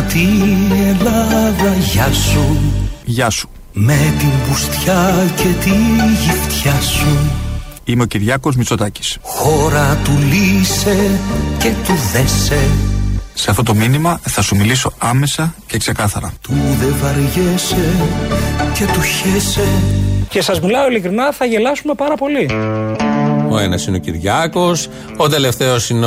Αθάνατη Ελλάδα Γεια σου. Γεια σου. Με την πουστιά και τη γυφτιά σου. Είμαι ο Κυριάκος Μητσοτάκης. Χώρα του λύσε και του δέσε. Σε αυτό το μήνυμα θα σου μιλήσω άμεσα και ξεκάθαρα. Του δε βαριέσαι και του χέσε Και σας μιλάω ειλικρινά θα γελάσουμε πάρα πολύ ο ένας είναι ο Κυριάκος. Ο τελευταίος είναι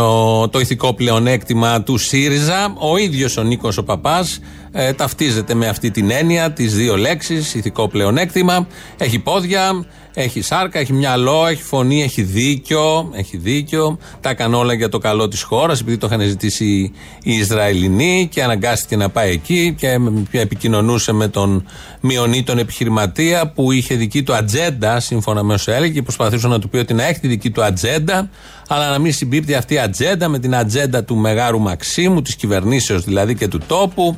το ηθικό πλεονέκτημα του ΣΥΡΙΖΑ. Ο ίδιος ο Νίκος ο Παπάς ε, ταυτίζεται με αυτή την έννοια, τις δύο λέξεις, ηθικό πλεονέκτημα. Έχει πόδια, έχει σάρκα, έχει μυαλό, έχει φωνή, έχει δίκιο. Έχει δίκιο. Τα έκανε όλα για το καλό της χώρας, επειδή το είχαν ζητήσει οι Ισραηλινοί και αναγκάστηκε να πάει εκεί και επικοινωνούσε με τον μειονίτων επιχειρηματία που είχε δική του ατζέντα, σύμφωνα με όσο έλεγε, και προσπαθούσε να του πει ότι να έχει τη δική του ατζέντα, αλλά να μην συμπίπτει αυτή η ατζέντα με την ατζέντα του Μεγάρου Μαξίμου, της κυβερνήσεως δηλαδή και του τόπου.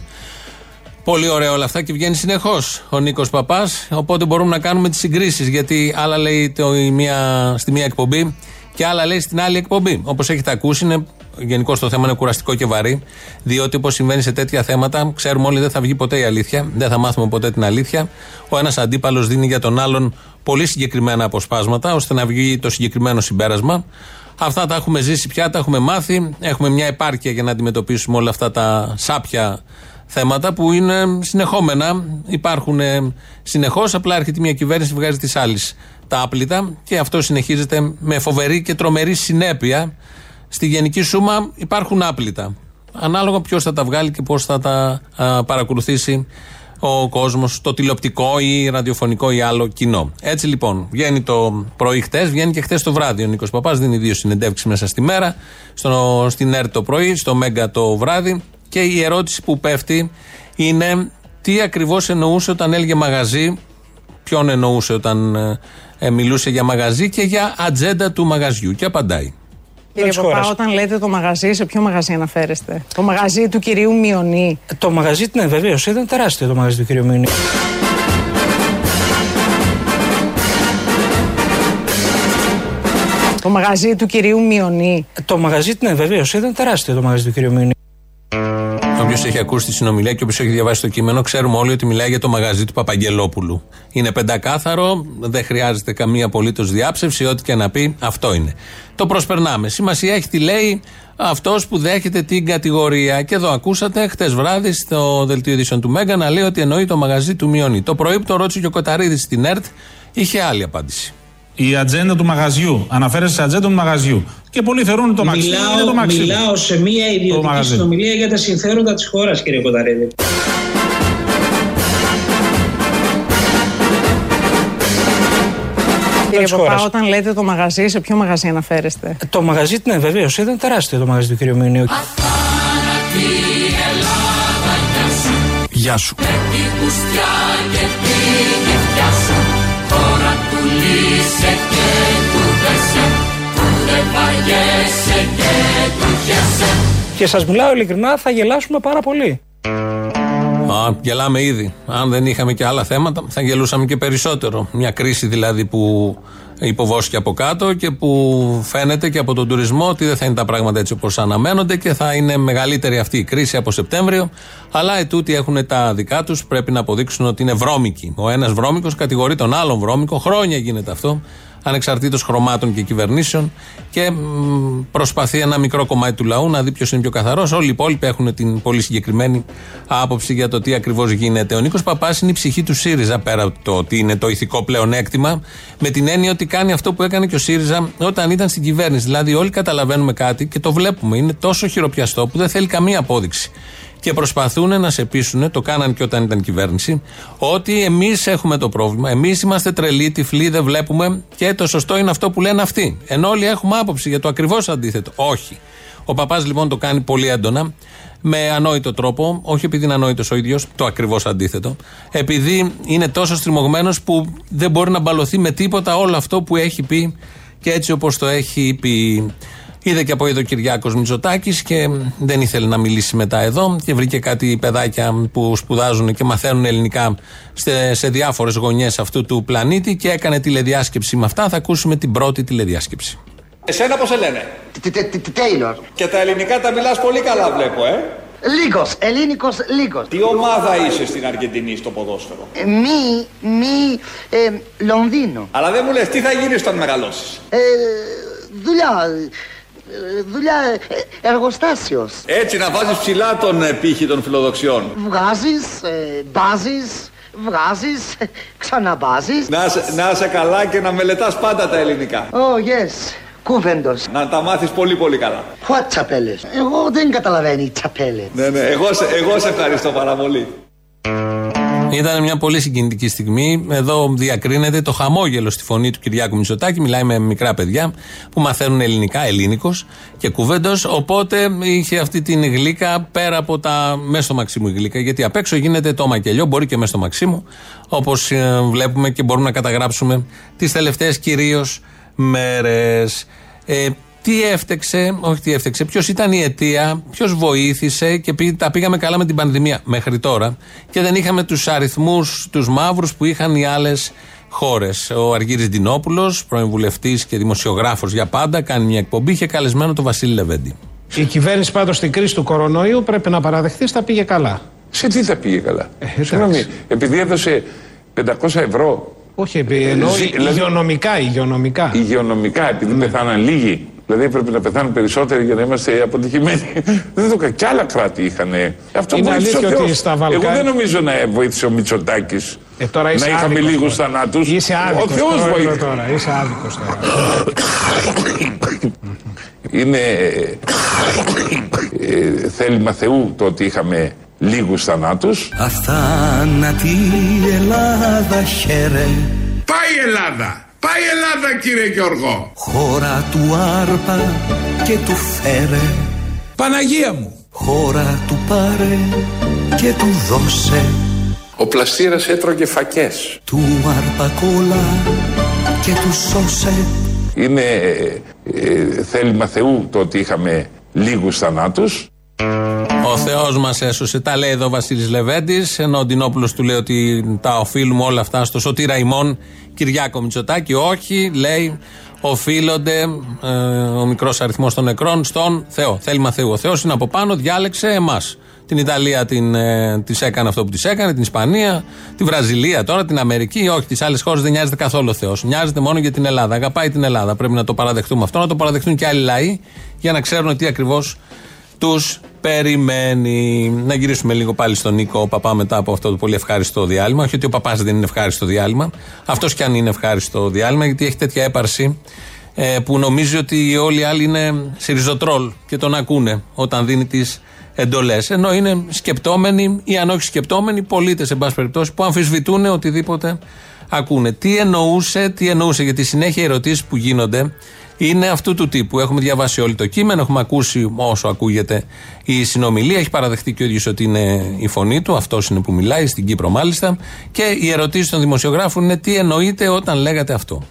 Πολύ ωραία όλα αυτά και βγαίνει συνεχώς ο Νίκος Παπάς. Οπότε μπορούμε να κάνουμε τις συγκρίσεις. Γιατί άλλα λέει το, η μία, στη μία εκπομπή και άλλα λέει στην άλλη εκπομπή. Όπως έχετε ακούσει, είναι, γενικώ το θέμα είναι κουραστικό και βαρύ. Διότι όπως συμβαίνει σε τέτοια θέματα, ξέρουμε όλοι δεν θα βγει ποτέ η αλήθεια. Δεν θα μάθουμε ποτέ την αλήθεια. Ο ένας αντίπαλος δίνει για τον άλλον πολύ συγκεκριμένα αποσπάσματα, ώστε να βγει το συγκεκριμένο συμπέρασμα. Αυτά τα έχουμε ζήσει πια, τα έχουμε μάθει. Έχουμε μια επάρκεια για να αντιμετωπίσουμε όλα αυτά τα σάπια θέματα που είναι συνεχόμενα. Υπάρχουν ε, συνεχώς. Απλά έρχεται μια κυβέρνηση, βγάζει τη άλλη τα άπλυτα και αυτό συνεχίζεται με φοβερή και τρομερή συνέπεια. Στη γενική σούμα υπάρχουν άπλυτα. Ανάλογα ποιος θα τα βγάλει και πώς θα τα παρακολουθήσει ο κόσμος, το τηλεοπτικό ή ραδιοφωνικό ή άλλο κοινό. Έτσι λοιπόν, βγαίνει το πρωί χτες, βγαίνει και χτες το βράδυ. Ο Νίκος Παπάς δίνει δύο συνεντεύξεις μέσα στη μέρα, στο, στην ΕΡΤ το πρωί, στο Μέγκα το βράδυ. Και η ερώτηση που πέφτει είναι τι ακριβώς εννοούσε όταν έλεγε μαγαζί, ποιον εννοούσε όταν ε, μιλούσε για μαγαζί και για ατζέντα του μαγαζιού; Και απαντάει. Κύριε Παπά, όταν λέτε το μαγαζί, σε ποιο μαγαζί αναφέρεστε; Το μαγαζί του κυρίου Μιονί. Το μαγαζί, ναι, βεβαίως. Ήταν τεράστιο το μαγαζί του κυρίου Μιονί. Το μαγαζί του κυρίου Μιονί. Το μαγαζί, ναι, βεβαίως. Ήταν τεράστιο το μαγαζί του κυρίου Μιονί. Όποιος έχει ακούσει τη συνομιλία και όποιος έχει διαβάσει το κείμενο, ξέρουμε όλοι ότι μιλάει για το μαγαζί του Παπαγγελόπουλου. Είναι πεντακάθαρο, δεν χρειάζεται καμία απολύτως διάψευση, ό,τι και να πει, αυτό είναι. Το προσπερνάμε. Σημασία έχει τι λέει αυτός που δέχεται την κατηγορία. Και εδώ ακούσατε χτες βράδυ στο δελτίο ειδήσεων του Μέγκα να λέει ότι εννοεί το μαγαζί του Μιονί. Το πρωί που το ρώτησε και ο Κοταρίδης στην ΕΡΤ, είχε άλλη απάντηση. Η ατζέντα του μαγαζιού. Αναφέρεσαι σε ατζέντα του μαγαζιού. Και πολλοί θεωρούν ότι το μαξί είναι το μαξί. Μιλάω σε μια ιδιωτική συνομιλία για τα συμφέροντα της χώρας, κύριε Κοταρίδη. Κύριε Παπά, όταν λέτε το μαγαζί, σε ποιο μαγαζί αναφέρεστε; Το μαγαζί, ναι, βεβαίως. Ήταν τεράστιο το μαγαζί του κύριου Μιουνίου. Γεια σου. Και σας μιλάω ειλικρινά θα γελάσουμε πάρα πολύ. Α, γελάμε ήδη. Αν δεν είχαμε και άλλα θέματα, θα γελούσαμε και περισσότερο. Μια κρίση δηλαδή που υποβόσκει από κάτω και που φαίνεται και από τον τουρισμό ότι δεν θα είναι τα πράγματα έτσι όπως αναμένονται και θα είναι μεγαλύτερη αυτή η κρίση από Σεπτέμβριο. Αλλά ετούτοι έχουν τα δικά τους, πρέπει να αποδείξουν ότι είναι βρώμικοι. Ο ένας βρώμικος κατηγορεί τον άλλον βρώμικο, χρόνια γίνεται αυτό ανεξαρτήτως χρωμάτων και κυβερνήσεων και προσπαθεί ένα μικρό κομμάτι του λαού να δει ποιος είναι πιο καθαρός. Όλοι οι υπόλοιποι έχουν την πολύ συγκεκριμένη άποψη για το τι ακριβώς γίνεται. Ο Νίκος Παπάς είναι η ψυχή του ΣΥΡΙΖΑ πέρα από το ότι είναι το ηθικό πλεονέκτημα, με την έννοια ότι κάνει αυτό που έκανε και ο ΣΥΡΙΖΑ όταν ήταν στην κυβέρνηση. Δηλαδή, όλοι καταλαβαίνουμε κάτι και το βλέπουμε. Είναι τόσο χειροπιαστό που δεν θέλει καμία απόδειξη και προσπαθούν να σε πείσουν, το κάναν και όταν ήταν κυβέρνηση, ότι εμείς έχουμε το πρόβλημα. Εμείς είμαστε τρελοί, τυφλοί, δεν βλέπουμε και το σωστό είναι αυτό που λένε αυτοί. Ενώ όλοι έχουμε άποψη για το ακριβώς αντίθετο. Όχι. Ο παπάς λοιπόν το κάνει πολύ έντονα, με ανόητο τρόπο, όχι επειδή είναι ανόητος ο ίδιος, το ακριβώς αντίθετο, επειδή είναι τόσο στριμωγμένος που δεν μπορεί να μπαλωθεί με τίποτα όλο αυτό που έχει πει και έτσι όπως το έχει πει. Είδε και από εδώ ο Κυριάκος Μητσοτάκης και δεν ήθελε να μιλήσει μετά εδώ και βρήκε κάτι παιδάκια που σπουδάζουν και μαθαίνουν ελληνικά σε, σε διάφορες γωνιές αυτού του πλανήτη και έκανε τηλεδιάσκεψη με αυτά. Θα ακούσουμε την πρώτη τηλεδιάσκεψη. Εσένα πώς σε λένε, Τέιλορ. Και τα ελληνικά τα μιλάς πολύ καλά, βλέπω, ε. Λίγος, ελληνικός λίγος. Τι ομάδα είσαι στην Αργεντινή στο ποδόσφαιρο; Ε, μη, μη, ε, Λονδίνο. Αλλά δεν μου λες τι θα γίνεις όταν μεγαλώσεις; Ε, δουλειά, ε, δουλειά, ε, εργοστάσιος. Έτσι να βάζεις ψηλά τον ε, πύχη των φιλοδοξιών. Βγάζεις, ε, μπάζεις, βγάζεις, ξαναμπάζεις. Να, σε- να είσαι καλά και να μελετάς πάντα τα ελληνικά. Oh, yes. Κούβεντος. Να τα μάθεις πολύ πολύ καλά. What τσαπέλες. Εγώ δεν καταλαβαίνει τσαπέλες. Ναι, ναι, εγώ, σε, εγώ σε ευχαριστώ πάρα πολύ. Ήταν μια πολύ συγκινητική στιγμή. Εδώ διακρίνεται το χαμόγελο στη φωνή του Κυριάκου Μητσοτάκη. Μιλάει με μικρά παιδιά που μαθαίνουν ελληνικά, ελληνικός και κουβέντος. Οπότε είχε αυτή την γλύκα πέρα από τα μέσα στο Μαξίμου η γλύκα. Γιατί απ' έξω γίνεται το μακελιό, μπορεί και μέσα στο Μαξίμου. Όπως βλέπουμε και μπορούμε να καταγράψουμε τις τελευταίες κυρίως μέρες. Ε, τι έφτεξε, όχι τι έφτεξε, ποιος ήταν η αιτία, ποιος βοήθησε και πή- τα πήγαμε καλά με την πανδημία μέχρι τώρα και δεν είχαμε τους αριθμούς, τους μαύρους που είχαν οι άλλες χώρες. Ο Αργύρης Ντινόπουλος, πρώην βουλευτής και δημοσιογράφος για πάντα, κάνει μια εκπομπή, είχε καλεσμένο τον Βασίλη Λεβέντη. Η κυβέρνηση πάντως στην κρίση του κορονοϊού πρέπει να παραδεχθεί τα πήγε καλά. Σε τι θα πήγε καλά; εντάξει. Συγγνώμη, επειδή έδωσε 500 ευρώ Όχι, επί- εννοώ Ζη- δηλαδή- υγειονομικά, υγειονομικά. υγειονομικά, επειδή πεθάναν λίγοι. Δηλαδή έπρεπε να πεθάνουν περισσότεροι για να είμαστε αποτυχημένοι. δεν το κα- Κι άλλα κράτη είχαν. Αυτό Είναι βοήθησε ο αλήθεια ότι Θεός. στα Βαλκάνια- Εγώ δεν νομίζω να βοήθησε ο Μητσοτάκης Ε, τώρα είσαι να είχαμε άδικος λίγους τώρα. θανάτους. Είσαι Ο άδικος Θεός τώρα, βοήθησε. τώρα. Είσαι άδικος τώρα. Είναι ε, θέλημα Θεού το ότι είχαμε λίγους θανάτους. Αθάνατη Ελλάδα χαίρε Πάει η Ελλάδα! Πάει η Ελλάδα κύριε Γιώργο! Χώρα του άρπα και του φέρε Παναγία μου! Χώρα του πάρε και του δώσε Ο πλαστήρας έτρωγε φακές. Του άρπα κόλλα και του σώσε Είναι ε, ε, θέλημα Θεού το ότι είχαμε λίγους θανάτους. Ο Θεός μας έσωσε. Τα λέει εδώ ο Βασίλης Λεβέντης. Ενώ ο Ντινόπουλος του λέει ότι τα οφείλουμε όλα αυτά στο Σωτήρα ημών Κυριάκο Μητσοτάκη. Όχι, λέει, οφείλονται ε, ο μικρός αριθμός των νεκρών στον Θεό. Θέλημα Θεού. Ο Θεός είναι από πάνω, διάλεξε εμάς. Την Ιταλία την, ε, της έκανε αυτό που της έκανε, την Ισπανία, τη Βραζιλία τώρα, την Αμερική. Όχι, τις άλλες χώρες δεν νοιάζεται καθόλου ο Θεός. Νοιάζεται μόνο για την Ελλάδα. Αγαπάει την Ελλάδα. Πρέπει να το παραδεχτούμε αυτό, να το παραδεχτούν και άλλοι λαοί για να ξέρουν τι ακριβώς τους περιμένει. Να γυρίσουμε λίγο πάλι στον Νίκο Παπά μετά από αυτό το πολύ ευχάριστο διάλειμμα. Όχι ότι ο παπάς δεν είναι ευχάριστο διάλειμμα. Αυτός κι αν είναι ευχάριστο διάλειμμα, γιατί έχει τέτοια έπαρση ε, που νομίζει ότι όλοι οι άλλοι είναι σιριζοτρόλ και τον ακούνε όταν δίνει τις εντολές. Ενώ είναι σκεπτόμενοι ή αν όχι σκεπτόμενοι πολίτες, εν πάση περιπτώσει, που αμφισβητούν οτιδήποτε ακούνε. Τι εννοούσε, τι εννοούσε, γιατί συνέχεια οι ερωτήσεις που γίνονται είναι αυτού του τύπου. Έχουμε διαβάσει όλο το κείμενο, έχουμε ακούσει όσο ακούγεται η συνομιλία. Έχει παραδεχτεί και ο ίδιος ότι είναι η φωνή του, αυτός είναι που μιλάει, στην Κύπρο μάλιστα. Και οι ερωτήσεις των δημοσιογράφων είναι τι εννοείται όταν λέγατε αυτό.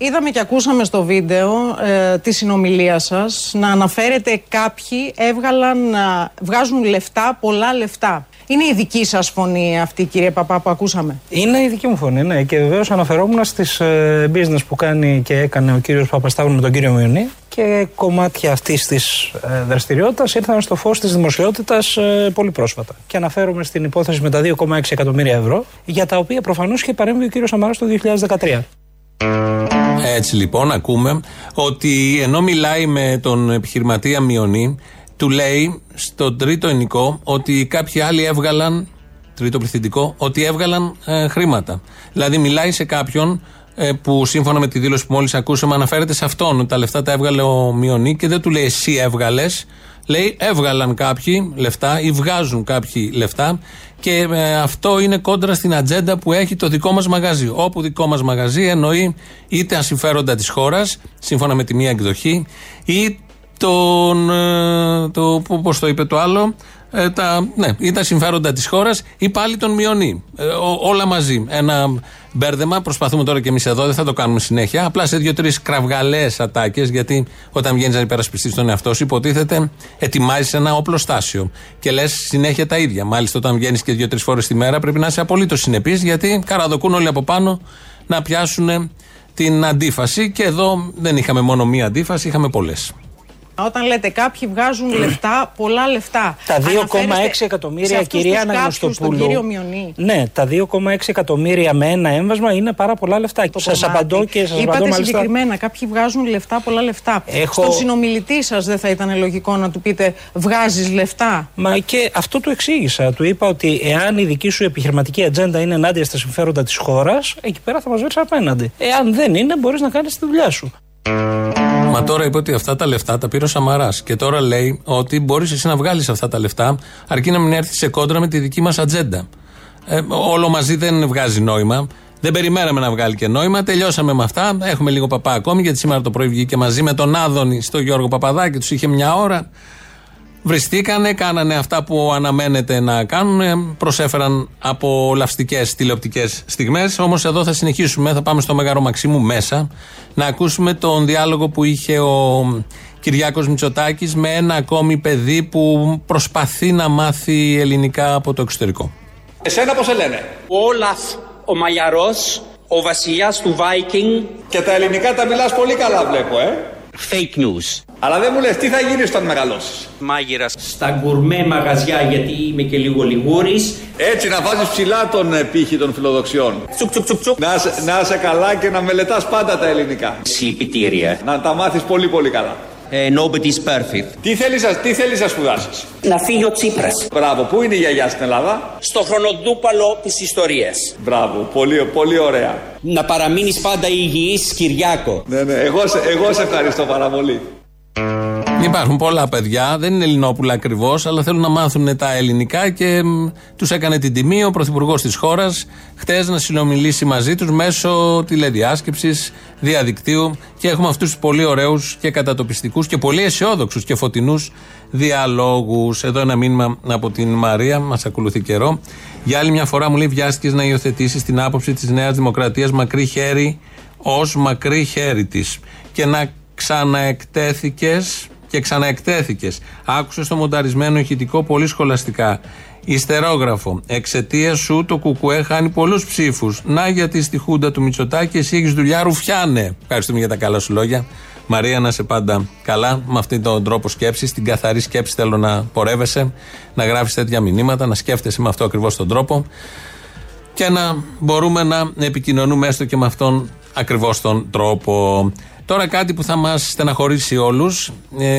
Είδαμε και ακούσαμε στο βίντεο ε, τη συνομιλία σας να αναφέρετε κάποιοι έβγαλαν, α, βγάζουν λεφτά, πολλά λεφτά. Είναι η δική σας φωνή αυτή κύριε Παπά που ακούσαμε; Είναι η δική μου φωνή, ναι. Και βεβαίως αναφερόμουν στις ε, business που κάνει και έκανε ο κύριος Παπασταύρου με τον κύριο Μιονί και κομμάτια αυτής της ε, δραστηριότητας ήρθαν στο φως της δημοσιότητας ε, πολύ πρόσφατα. Και αναφέρομαι στην υπόθεση με τα 2,6 εκατομμύρια ευρώ, για τα οποία προφανώς είχε παρέμβει ο κύριος Σαμαράς το 2013. Έτσι λοιπόν ακούμε ότι ενώ μιλάει με τον επιχειρηματία Μιονί, του λέει στον τρίτο ενικό ότι κάποιοι άλλοι έβγαλαν, τρίτο πληθυντικό, ότι έβγαλαν ε, χρήματα. Δηλαδή μιλάει σε κάποιον ε, που σύμφωνα με τη δήλωση που μόλις ακούσαμε αναφέρεται σε αυτόν ότι τα λεφτά τα έβγαλε ο Μιονί και δεν του λέει εσύ έβγαλες, λέει έβγαλαν κάποιοι λεφτά ή βγάζουν κάποιοι λεφτά και ε, αυτό είναι κόντρα στην ατζέντα που έχει το δικό μας μαγαζί. Όπου δικό μας μαγαζί εννοεί είτε ασυμφέροντα της χώρας, σύμφωνα με τη μία εκδοχή, ή τον. ε, Το, πώς το είπε το άλλο. Ε, τα, ναι, ή τα συμφέροντα της χώρας ή πάλι τον μειονεί. Ε, ό- όλα μαζί. Ένα μπέρδεμα. Προσπαθούμε τώρα και εμείς εδώ, δεν θα το κάνουμε συνέχεια. Απλά σε δύο-τρεις κραυγαλαίε ατάκες, γιατί όταν βγαίνεις να υπερασπιστείς τον εαυτό σου, υποτίθεται ετοιμάζεις ένα οπλοστάσιο. Και λες συνέχεια τα ίδια. Μάλιστα, όταν βγαίνεις και δύο-τρεις φορές τη μέρα, πρέπει να είσαι απολύτως συνεπής, γιατί καραδοκούν όλοι από πάνω να πιάσουν την αντίφαση. Και εδώ δεν είχαμε μόνο μία αντίφαση, είχαμε πολλές. Όταν λέτε κάποιοι βγάζουν λεφτά, πολλά λεφτά. Τα 2,6 Αναφέρεστε εκατομμύρια, σε αυτούς κυρία τους κάποιους, Αναγνωστοπούλου. Τον κύριο Μιονί. Ναι, τα 2,6 εκατομμύρια με ένα έμβασμα είναι πάρα πολλά λεφτά. το Σας κομμάτι. απαντώ και σας Είπατε απαντώ μάλιστα. συγκεκριμένα, κάποιοι βγάζουν λεφτά, πολλά λεφτά. Έχω- Στον συνομιλητή σας δεν θα ήταν λογικό να του πείτε βγάζεις λεφτά. Μα και αυτό του εξήγησα. Του είπα ότι εάν η δική σου επιχειρηματική ατζέντα είναι ενάντια στα συμφέροντα της χώρας, εκεί πέρα θα μας βρεις απέναντι. Εάν δεν είναι, μπορείς να κάνεις τη δουλειά σου. Μα τώρα είπε ότι αυτά τα λεφτά τα πήρε ο Σαμαράς. Και τώρα λέει ότι μπορείς εσύ να βγάλεις αυτά τα λεφτά, αρκεί να μην έρθει σε κόντρα με τη δική μας ατζέντα. Ε, όλο μαζί δεν βγάζει νόημα. Δεν περιμέναμε να βγάλει και νόημα. Τελειώσαμε με αυτά. Έχουμε λίγο παπά ακόμη, γιατί σήμερα το πρωί βγήκε μαζί με τον Άδωνη στο Γιώργο Παπαδάκη. Τους είχε μια ώρα. Βριστήκανε, κάνανε αυτά που αναμένεται να κάνουν, προσέφεραν απολαυστικές τηλεοπτικές στιγμές. Όμως εδώ θα συνεχίσουμε, θα πάμε στο Μέγαρο Μαξίμου μέσα, να ακούσουμε τον διάλογο που είχε ο Κυριάκος Μητσοτάκης με ένα ακόμη παιδί που προσπαθεί να μάθει ελληνικά από το εξωτερικό. Εσένα πώς σε λένε; Όλαφ ο Μαγιαρός, ο βασιλιάς του Viking. Και τα ελληνικά τα μιλάς πολύ καλά βλέπω, ε. Fake news. Αλλά δεν μου λες τι θα γίνεις όταν μεγαλώσεις. Μάγειρας στα γκουρμέ μαγαζιά γιατί είμαι και λίγο λιγούρης. Έτσι να βάζεις ψηλά τον ε, πύχη των φιλοδοξιών. Τσουκ τσουκ τσουκ τσουκ. Να, είσαι- να είσαι καλά και να μελετάς πάντα τα ελληνικά. Συλληπιτήρια. Να τα μάθεις πολύ πολύ καλά. Ε, nobody's perfect. Τι θέλεις, να- τι θέλεις να σπουδάσεις; Να φύγει ο Τσίπρας. Μπράβο, πού είναι η γιαγιά στην Ελλάδα; Στο χρονοτούπαλο της ιστορίας. Μπράβο, πολύ, πολύ ωραία. Να παραμείνεις πάντα υγιής Κυριάκο. Ναι, ναι, εγώ, σε- εγώ σε ευχαριστώ πάρα πολύ. Υπάρχουν πολλά παιδιά, δεν είναι Ελληνόπουλα ακριβώς, αλλά θέλουν να μάθουν τα ελληνικά και τους έκανε την τιμή ο Πρωθυπουργός της χώρας χτες να συνομιλήσει μαζί τους μέσω τηλεδιάσκεψης, διαδικτύου και έχουμε αυτούς τους πολύ ωραίους και κατατοπιστικούς και πολύ αισιόδοξους και φωτεινούς διαλόγους. Εδώ ένα μήνυμα από την Μαρία, μας ακολουθεί καιρό. Για άλλη μια φορά μου λέει: Βιάστηκες να υιοθετήσεις την άποψη της Νέας Δημοκρατίας μακρύ χέρι ως μακρύ χέρι της και να ξαναεκτέθηκες και ξαναεκτέθηκες. Άκουσες το μονταρισμένο ηχητικό πολύ σχολαστικά. Ιστερόγραφο. Εξαιτίας σου το Κουκουέ χάνει πολλούς ψήφους. Να γιατί στη χούντα του Μητσοτάκη εσύ έχεις δουλειά, ρουφιάνε. Ευχαριστούμε για τα καλά σου λόγια. Μαρία, να είσαι πάντα καλά με αυτόν τον τρόπο σκέψης. Την καθαρή σκέψη θέλω να πορεύεσαι, να γράφεις τέτοια μηνύματα, να σκέφτεσαι με αυτό ακριβώς τον τρόπο και να μπορούμε να επικοινωνούμε έστω και με αυτόν ακριβώς τον τρόπο. Τώρα κάτι που θα μας στεναχωρήσει όλους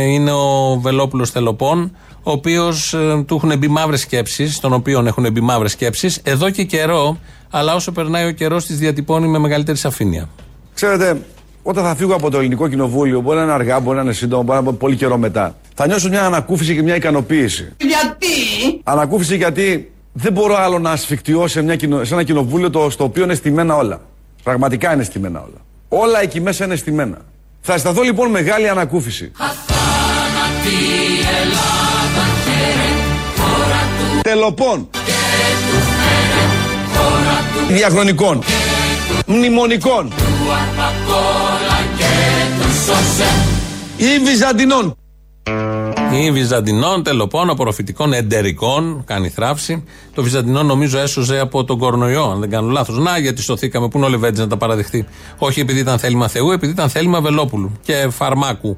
είναι ο Βελόπουλος Τελοπών, ο οποίος του έχουν μπει μαύρες σκέψεις, τον οποίον έχουν μπει μαύρες σκέψεις, εδώ και καιρό, αλλά όσο περνάει ο καιρός, τις διατυπώνει με μεγαλύτερη σαφήνεια. Ξέρετε, όταν θα φύγω από το ελληνικό κοινοβούλιο, μπορεί να είναι αργά, μπορεί να είναι σύντομα, μπορεί να είναι πολύ καιρό μετά, θα νιώσω μια ανακούφιση και μια ικανοποίηση. Γιατί; Ανακούφιση γιατί δεν μπορώ άλλο να ασφικτιώ σε, μια, κοινο- σε ένα κοινοβούλιο το, στο οποίο είναι στημένα όλα. Πραγματικά είναι στημένα όλα. Όλα εκεί μέσα είναι στημένα. Θα αισθανθώ λοιπόν μεγάλη ανακούφιση. Τελοπών. Διαχρονικών. Μνημονικών. Ή Βυζαντινών. Ή Βυζαντινών, τελοπών, απορροφητικών, εντερικών, κάνει θράψη. Το Βυζαντινό νομίζω έσωζε από τον κορονοϊό, αν δεν κάνω λάθος. Να, γιατί σωθήκαμε, πού είναι ο Λεβέντης να τα παραδεχτεί. Όχι επειδή ήταν θέλημα Θεού, επειδή ήταν θέλημα Βελόπουλου και φαρμάκου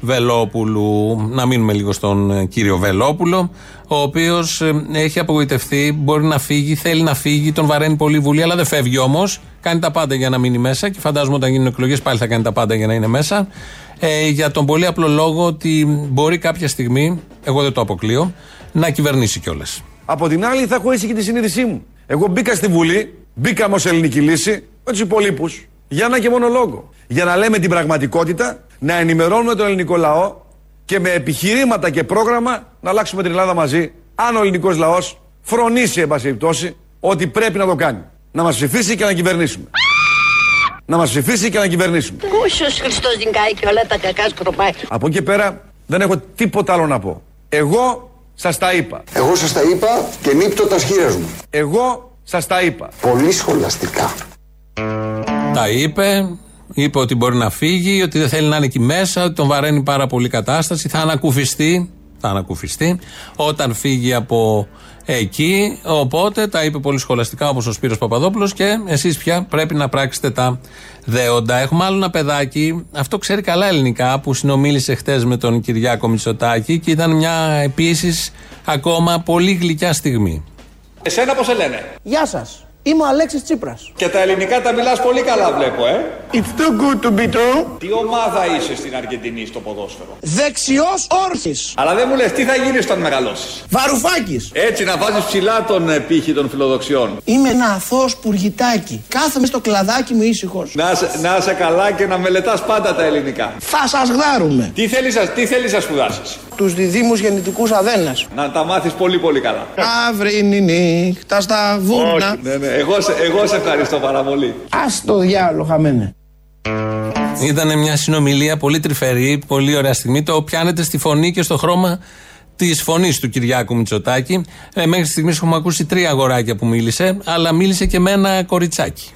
Βελόπουλου. Να μείνουμε λίγο στον ε, κύριο Βελόπουλο, ο οποίος έχει απογοητευτεί, μπορεί να φύγει, θέλει να φύγει, τον βαραίνει πολύ η Βουλή, αλλά δεν φεύγει όμως. Κάνει τα πάντα για να μείνει μέσα και φαντάζομαι όταν γίνουν εκλογές πάλι θα κάνει τα πάντα για να είναι μέσα. Ε, για τον πολύ απλό λόγο ότι μπορεί κάποια στιγμή, εγώ δεν το αποκλείω, να κυβερνήσει κιόλας. Από την άλλη θα έχω έτσι και τη συνείδησή μου. Εγώ μπήκα στη Βουλή, μπήκαμε ως ελληνική λύση, με τους υπολείπους, για ένα και μόνο λόγο. Για να λέμε την πραγματικότητα, να ενημερώνουμε τον ελληνικό λαό και με επιχειρήματα και πρόγραμμα να αλλάξουμε την Ελλάδα μαζί, αν ο ελληνικός λαός φρονήσει, εν πάση περιπτώσει, ότι πρέπει να το κάνει. Να μας ψηφίσει και να κυβερνήσουμε. Να μας ψηφίσει και να κυβερνήσουμε. Κούσιος Χριστός την κάει και όλα τα κακά σκροπάει. Από εκεί πέρα δεν έχω τίποτα άλλο να πω. Εγώ σας τα είπα. Εγώ σας τα είπα και νύπτω τα σχήρες μου. Εγώ σας τα είπα. Πολύ σχολαστικά. Τα είπε, είπε ότι μπορεί να φύγει, ότι δεν θέλει να είναι εκεί μέσα, ότι τον βαραίνει πάρα πολύ η κατάσταση, θα ανακουφιστεί. Θα ανακουφιστεί όταν φύγει από εκεί. Οπότε τα είπε πολύ σχολαστικά όπως ο Σπύρος Παπαδόπουλος και εσείς πια πρέπει να πράξετε τα δέοντα. Έχουμε άλλο ένα παιδάκι, αυτό ξέρει καλά ελληνικά, που συνομίλησε χτες με τον Κυριάκο Μητσοτάκη και ήταν μια επίσης ακόμα πολύ γλυκιά στιγμή. Εσένα πώς σε λένε; Γεια σας. Είμαι ο Αλέξης Τσίπρας. Και τα ελληνικά τα μιλάς πολύ καλά βλέπω, ε. It's too good to be true. Τι ομάδα είσαι στην Αργεντινή στο ποδόσφαιρο; Δεξιός όρθις. Αλλά δεν μου λες τι θα γίνεις όταν μεγαλώσεις; Βαρουφάκης. Έτσι να βάζεις ψηλά τον ε, πύχη των φιλοδοξιών. Είμαι ένα αθώος πουργητάκι. Κάθομαι στο κλαδάκι μου ήσυχος. Να, σε- να είσαι καλά και να μελετάς πάντα τα ελληνικά. Θα σας γδάρουμε. Τι θέλεις, να- τι θέλεις να σπουδάσεις; Τους διδήμους γεννητικούς αδένας. Να τα μάθεις πολύ πολύ καλά. Αύριο είναι η νύχτα στα βούρνα. Ναι, ναι. Εγώ, σε, εγώ σε ευχαριστώ πάρα πολύ. Ας το διάλογο χαμένε. Ήταν μια συνομιλία πολύ τρυφερή, πολύ ωραία στιγμή. Το πιάνετε στη φωνή και στο χρώμα της φωνής του Κυριάκου Μητσοτάκη. Ε, μέχρι στιγμής έχουμε ακούσει τρία αγοράκια που μίλησε, αλλά μίλησε και με ένα κοριτσάκι.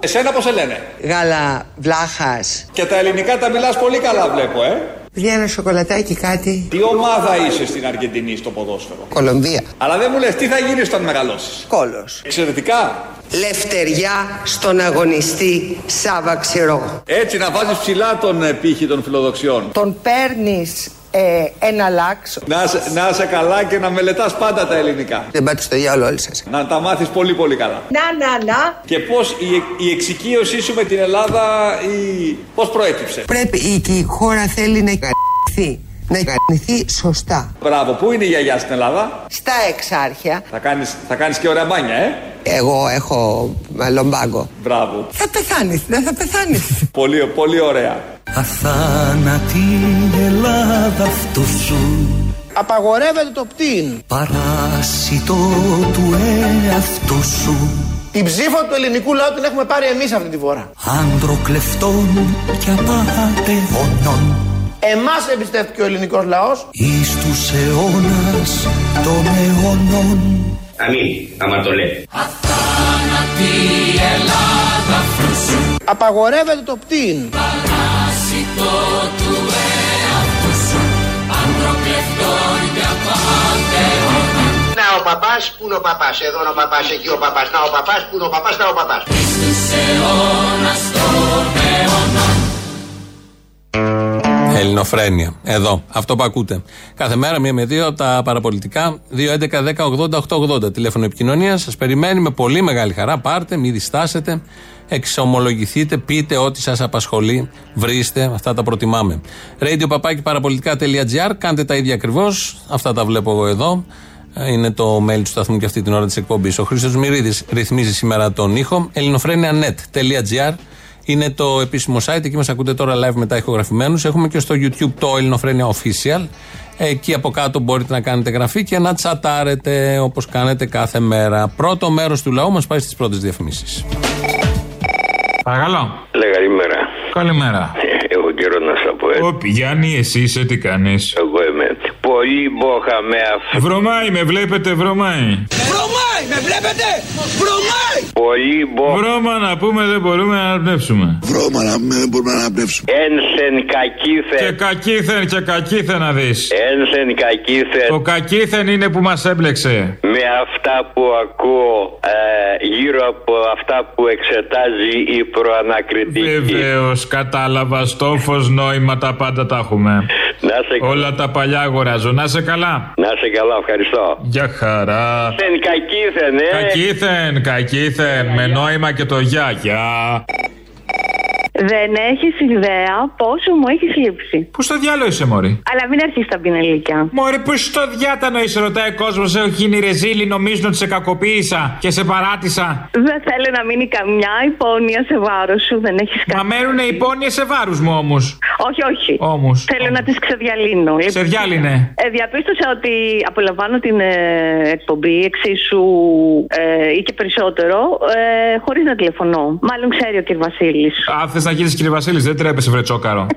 Εσένα πώς σε λένε; Γάλα βλάχας. Και τα ελληνικά τα μιλάς πολύ καλά βλέπω, ε. Βγαίνει ένα σοκολατάκι κάτι. Τι ομάδα είσαι στην Αργεντινή στο ποδόσφαιρο; Κολομβία. Αλλά δεν μου λες τι θα γίνεις όταν μεγαλώσεις; Κόλος. Εξαιρετικά. Λευτεριά στον αγωνιστή Σάβα Ξηρό. Έτσι να βάζεις ψηλά τον ε, πύχη των φιλοδοξιών. Τον παίρνεις ε, ένα λάξ. Να, σε- να είσαι καλά και να μελετάς πάντα τα ελληνικά. Δεν πάτε στο διάλογο όλοι σας. Να τα μάθεις πολύ πολύ καλά. Να, να, να. Και πώς η, η εξοικείωσή σου με την Ελλάδα η, πώς προέκυψε; Πρέπει η, και η χώρα θέλει να εγκαταλειφθεί. Να εγκαταλειφθεί σωστά. Μπράβο, πού είναι η γιαγιά στην Ελλάδα; Στα εξάρχεια. Θα κάνεις, θα κάνεις και ωραία μπάνια, ε; Εγώ έχω ε, λομπάγκο. Μπράβο. Θα πεθάνεις, δεν θα πεθάνεις. Πολύ, πολύ ωραία. Αθάνατη Ελλάδα αυτού σου Απαγορεύεται το πτήν. Παράσιτο του εαυτού σου Την ψήφο του ελληνικού λαού την έχουμε πάρει εμείς αυτή τη φορά. Άντρο κλεφτών και απαταιώνων Εμάς εμπιστεύτηκε ο ελληνικός λαός. Εις τους αιώνας των αιώνων Αμήν, άμα το λέει. Αθάνατη Ελλάδα αυτού σου Απαγορεύεται το πτήν. Παράσιτο του εαυτού σου Άντρο κλεφτών και απαταιώνων Να ο παπάς, πού είναι ο παπάς, εδώ είναι ο παπάς, εκεί ο παπάς, να ο παπάς, πού είναι ο παπάς, να ο παπάς. Εις τους αιώνας των αιώνων Ελληνοφρένεια. Εδώ. Αυτό που ακούτε. Κάθε μέρα, μία με δύο, τα παραπολιτικά. 2.11.10.80.880. Τηλέφωνο επικοινωνίας. Σας περιμένει με πολύ μεγάλη χαρά. Πάρτε, μην διστάσετε. Εξομολογηθείτε, πείτε ό,τι σας απασχολεί. Βρίστε. Αυτά τα προτιμάμε. Radio παραπολιτικά.gr. Κάντε τα ίδια ακριβώς. Αυτά τα βλέπω εγώ εδώ. Είναι το mail του σταθμού και αυτή την ώρα της εκπομπής. Ο Χρήστος Μυρίδης ρυθμίζει σήμερα τον ήχο. ελληνοφρένια.net.gr είναι το επίσημο site. Εκεί μας ακούτε τώρα live μετά ηχογραφημένους. Έχουμε και στο YouTube το Ελληνοφρένια Official. Εκεί από κάτω μπορείτε να κάνετε γραφή και να τσατάρετε όπως κάνετε κάθε μέρα. Πρώτο μέρος του λαού μας πάει στις πρώτες διαφημίσεις. Παρακαλώ. Λέγα καλημέρα. Καλημέρα. Έχω καιρό να σα πω. Ε. Ωπ, Γιάννη, εσύ είσαι τι κάνεις; Εγώ είμαι. Πολύ μπόχα με αυτό. Βρωμάει, με βλέπετε, βρωμάει. Βρωμάει, με βλέπετε! Βρωμάει! Πολύ μπόχα. Βρώμα να πούμε δεν μπορούμε να αναπνεύσουμε. Βρώμα να πούμε δεν μπορούμε να αναπνεύσουμε. Ένσεν κακήθεν. Και κακήθεν και κακήθεν να δεις. Ένσεν κακήθεν. Το κακήθεν είναι που μας έμπλεξε. Με αυτά που ακούω ε, γύρω από αυτά που εξετάζει η προανακριτική. Βεβαίως, κατάλαβα. Στόφο, νόημα, τα πάντα τα έχουμε. Να σε καλά. Όλα τα παλιά αγοράζω. Να σε καλά. Να σε καλά, ευχαριστώ. Για χαρά. Ένσεν κακήθεν, ε. Κακήθεν, κακήθεν. Με νόημα και το γεια. Γεια. Δεν έχεις ιδέα πόσο μου έχει λείψει. Πού στο διάλογο είσαι, Μωρή; Αλλά μην αρχίσεις τα πινελίκια. Μωρή, πού στο διάτανο είσαι, ρωτάει ο κόσμος. Έχω γίνει ρεζίλη, νομίζουν ότι σε κακοποίησα και σε παράτησα. Δεν θέλω να μείνει καμιά υπόνοια σε βάρος σου. Δεν έχεις Μα κάνει. μένουν υπόνοιε σε βάρους μου όμως. Όχι, όχι. Όμως. Θέλω να τις ξεδιαλύνω. Σε διάλυνε. Ε, διαπίστωσα ότι απολαμβάνω την ε, εκπομπή εξίσου ε, ή και περισσότερο ε, χωρίς να τηλεφωνώ. Μάλλον ξέρει ο κ. Βασίλης. Α, θες να γίνει κύριε Βασίλης, δεν τρέπεσαι, βρε τσόκαρο.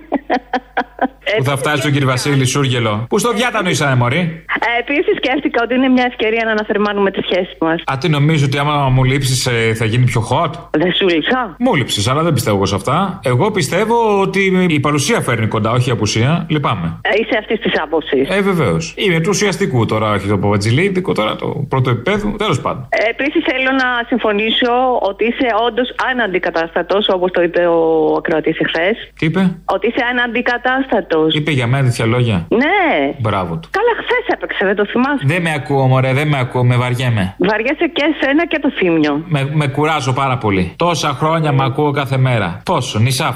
Πού θα φτάσει τον κύριο Βασίλη Σούργελο. Που στο διάτανο ήσανε, Μωρή. Ε, Επίσης σκέφτηκα ότι είναι μια ευκαιρία να αναθερμάνουμε τη σχέση μας. Α, τι νομίζω ότι άμα μου λείψεις θα γίνει πιο hot; Δεν σου λείψα; Μου λείψεις, αλλά δεν πιστεύω εγώ σε αυτά. Εγώ πιστεύω ότι η παρουσία φέρνει κοντά, όχι η απουσία. Λυπάμαι. Ε, είσαι αυτής της άποψης. Ε, βεβαίως. Είμαι του ουσιαστικού τώρα, όχι το παπατζηλίδικο, τώρα το πρώτο επίπεδο. Τέλος πάντων. Ε, Επίσης θέλω να συμφωνήσω ότι είσαι όντως αναντικατάστατος, όπως το είπε ο ακροατής εχθές. Τι είπε; Ότι είσαι αναντικατάστατος. Είπε για μένα τέτοια λόγια; Ναι. Μπράβο του. Καλά, χθες έπαιξε, δεν το θυμάσαι; Δεν με ακούω, μωρέ, δεν με ακούω, με βαριέμαι. Βαριέσαι και εσένα και το θύμιο. Με, με κουράζω πάρα πολύ. Τόσα χρόνια με ακούω κάθε μέρα. Πόσο, νησάφ.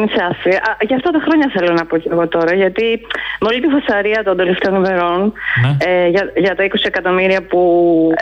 Νησάφι. Α, για αυτά τα χρόνια θέλω να πω και εγώ τώρα, γιατί με όλη τη φασαρία των τελευταίων ημερών Ναι. ε, για, για τα 20 εκατομμύρια που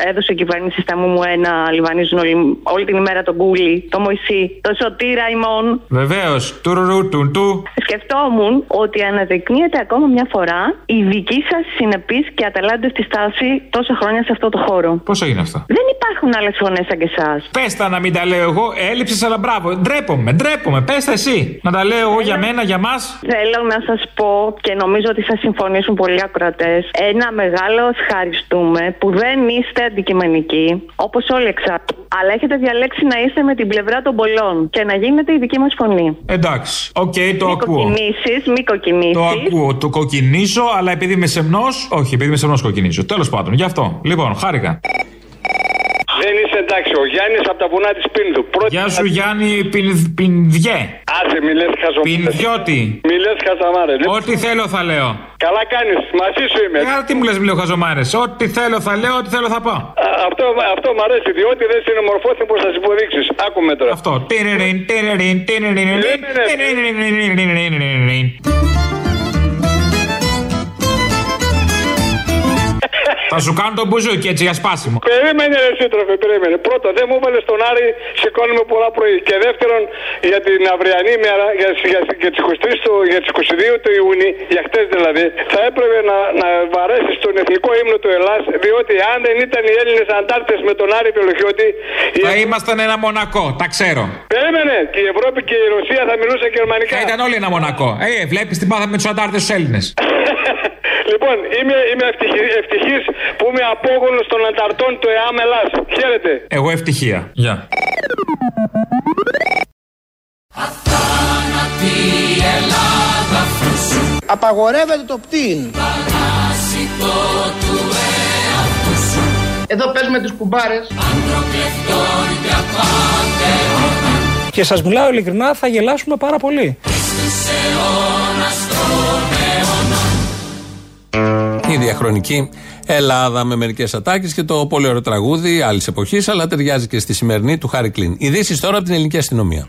έδωσε η κυβέρνηση στα μου ένα λιβανίζουν όλη, όλη την ημέρα τον Κούλι, το Μωυσή, το Σωτήρα ημών. Βεβαίως. Τουρουρού, τουν, του. Σκεφτόμουν ότι αναδεικνύεται ακόμα μια φορά η δική σας συνεπής και αταλάντευτη στάση τόσα χρόνια σε αυτό το χώρο. Πώς έγινε αυτό; Δεν υπάρχουν άλλες φωνές σαν και εσάς. Πες τα να μην τα λέω εγώ, έλειψες, αλλά μπράβο. Ντρέπομαι, ντρέπομαι. Πες τα εσύ. Να τα λέω εγώ για μένα, για μας. Θέλω να σας πω και νομίζω ότι θα συμφωνήσουν πολλοί ακροατές. Ένα μεγάλο ευχαριστούμε που δεν είστε αντικειμενικοί, όπως όλοι εξάρτητα. Αλλά έχετε διαλέξει να είστε με την πλευρά των πολλών και να γίνετε η δική μας φωνή. Εντάξει, οκ, το Μη ακούω. κοκκινήσεις, μη κοκκινήσεις. Το ακούω, το κοκκινίζω, αλλά επειδή είμαι σεμνός. Όχι, επειδή είμαι σεμνό κοκκινίζω. Τέλος πάντων, γι' αυτό. Λοιπόν, χάρηκα. Δεν είσαι εντάξει, ο Γιάννης από τα βουνά της Πίνδου. Πρώτη... Γεια σου Γιάννη Πιν- Πινδιέ. Άσε, μη λες χαζομάρες. Πινδιώτη. Μη λες χαζομάρες. Ό,τι θέλω θα λέω. Καλά κάνεις, μαζί σου είμαι. Ε, τι μου λες, μιλάω χαζομάρες. Ό,τι θέλω θα λέω, ό,τι θέλω θα πω. Α, Αυτό, αυτό μ' αρέσει, διότι δεν συνομορφώθηκε όπω θα σου υποδείξεις. Άκουμε τώρα. Αυτό. Θα σου κάνω τον μπουζούκι έτσι για σπάσιμο. Περίμενε, ρε σύντροφε, περίμενε. Πρώτον, δεν μου έβαλε στον Άρη, σηκώνουμε πολλά πρωί. Και δεύτερον, για την αυριανή μέρα, για, για, για τις 23 του, για τις 22 του Ιούνιου, για χτες δηλαδή, θα έπρεπε να, να βαρέσεις τον εθνικό ύμνο του Ελλάς, διότι αν δεν ήταν οι Έλληνες αντάρτες με τον Άρη Πελοχιώτη. Θα ήμασταν ένα μονακό, τα ξέρω. Περίμενε, και η Ευρώπη και η Ρωσία θα μιλούσαν γερμανικά. Θα ήταν όλοι ένα μονακό. Ε, βλέπεις τι πάθαμε με τους αντάρτες τους Έλληνες. Λοιπόν, είμαι, είμαι ευτυχής που είμαι απόγονος των ανταρτών του ΕΑΜ Ελλάς. Χαίρετε. Εγώ ευτυχία. Γεια. Απαγορεύεται το πτήν. Εδώ παίζουμε τις κουμπάρες. Και σας μιλάω ειλικρινά, θα γελάσουμε πάρα πολύ. Η διαχρονική Ελλάδα με μερικές ατάκες και το πολύ ωραίο τραγούδι άλλης εποχής, αλλά ταιριάζει και στη σημερινή του Χάρη Κλίν. Ειδήσεις τώρα από την ελληνική αστυνομία.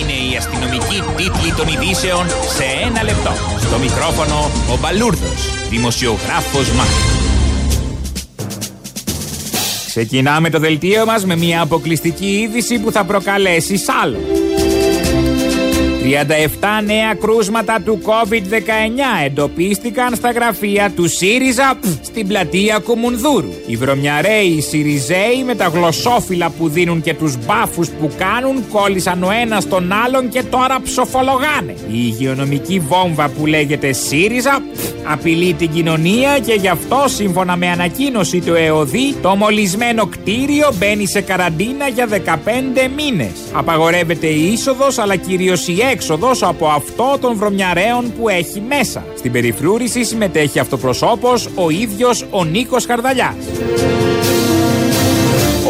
Είναι η αστυνομική τίτλη των ειδήσεων σε ένα λεπτό. Στο μικρόφωνο ο Μπαλούρδος, δημοσιογράφος Μάρκο. Ξεκινάμε το δελτίο μας με μια αποκλειστική είδηση που θα προκαλέσει σάλο. 37 νέα κρούσματα του COVID-19 εντοπίστηκαν στα γραφεία του ΣΥΡΙΖΑ πφ, στην πλατεία Κουμουνδούρου. Οι βρωμιαρέοι ΣΥΡΙΖΕΙ με τα γλωσσόφυλλα που δίνουν και τους μπάφους που κάνουν κόλλησαν ο ένας τον άλλον και τώρα ψοφολογάνε. Η υγειονομική βόμβα που λέγεται ΣΥΡΙΖΑ πφ, απειλεί την κοινωνία και γι' αυτό σύμφωνα με ανακοίνωση του ΕΟΔΗ το μολυσμένο κτίριο μπαίνει σε καραντίνα για 15 μήνες. Απαγορεύεται η είσοδος αλλά κυρίως η έξοδος από αυτό των βρωμιαρέων που έχει μέσα. Στην περιφρούρηση συμμετέχει αυτοπροσώπος ο ίδιος ο Νίκος Χαρδαλιάς.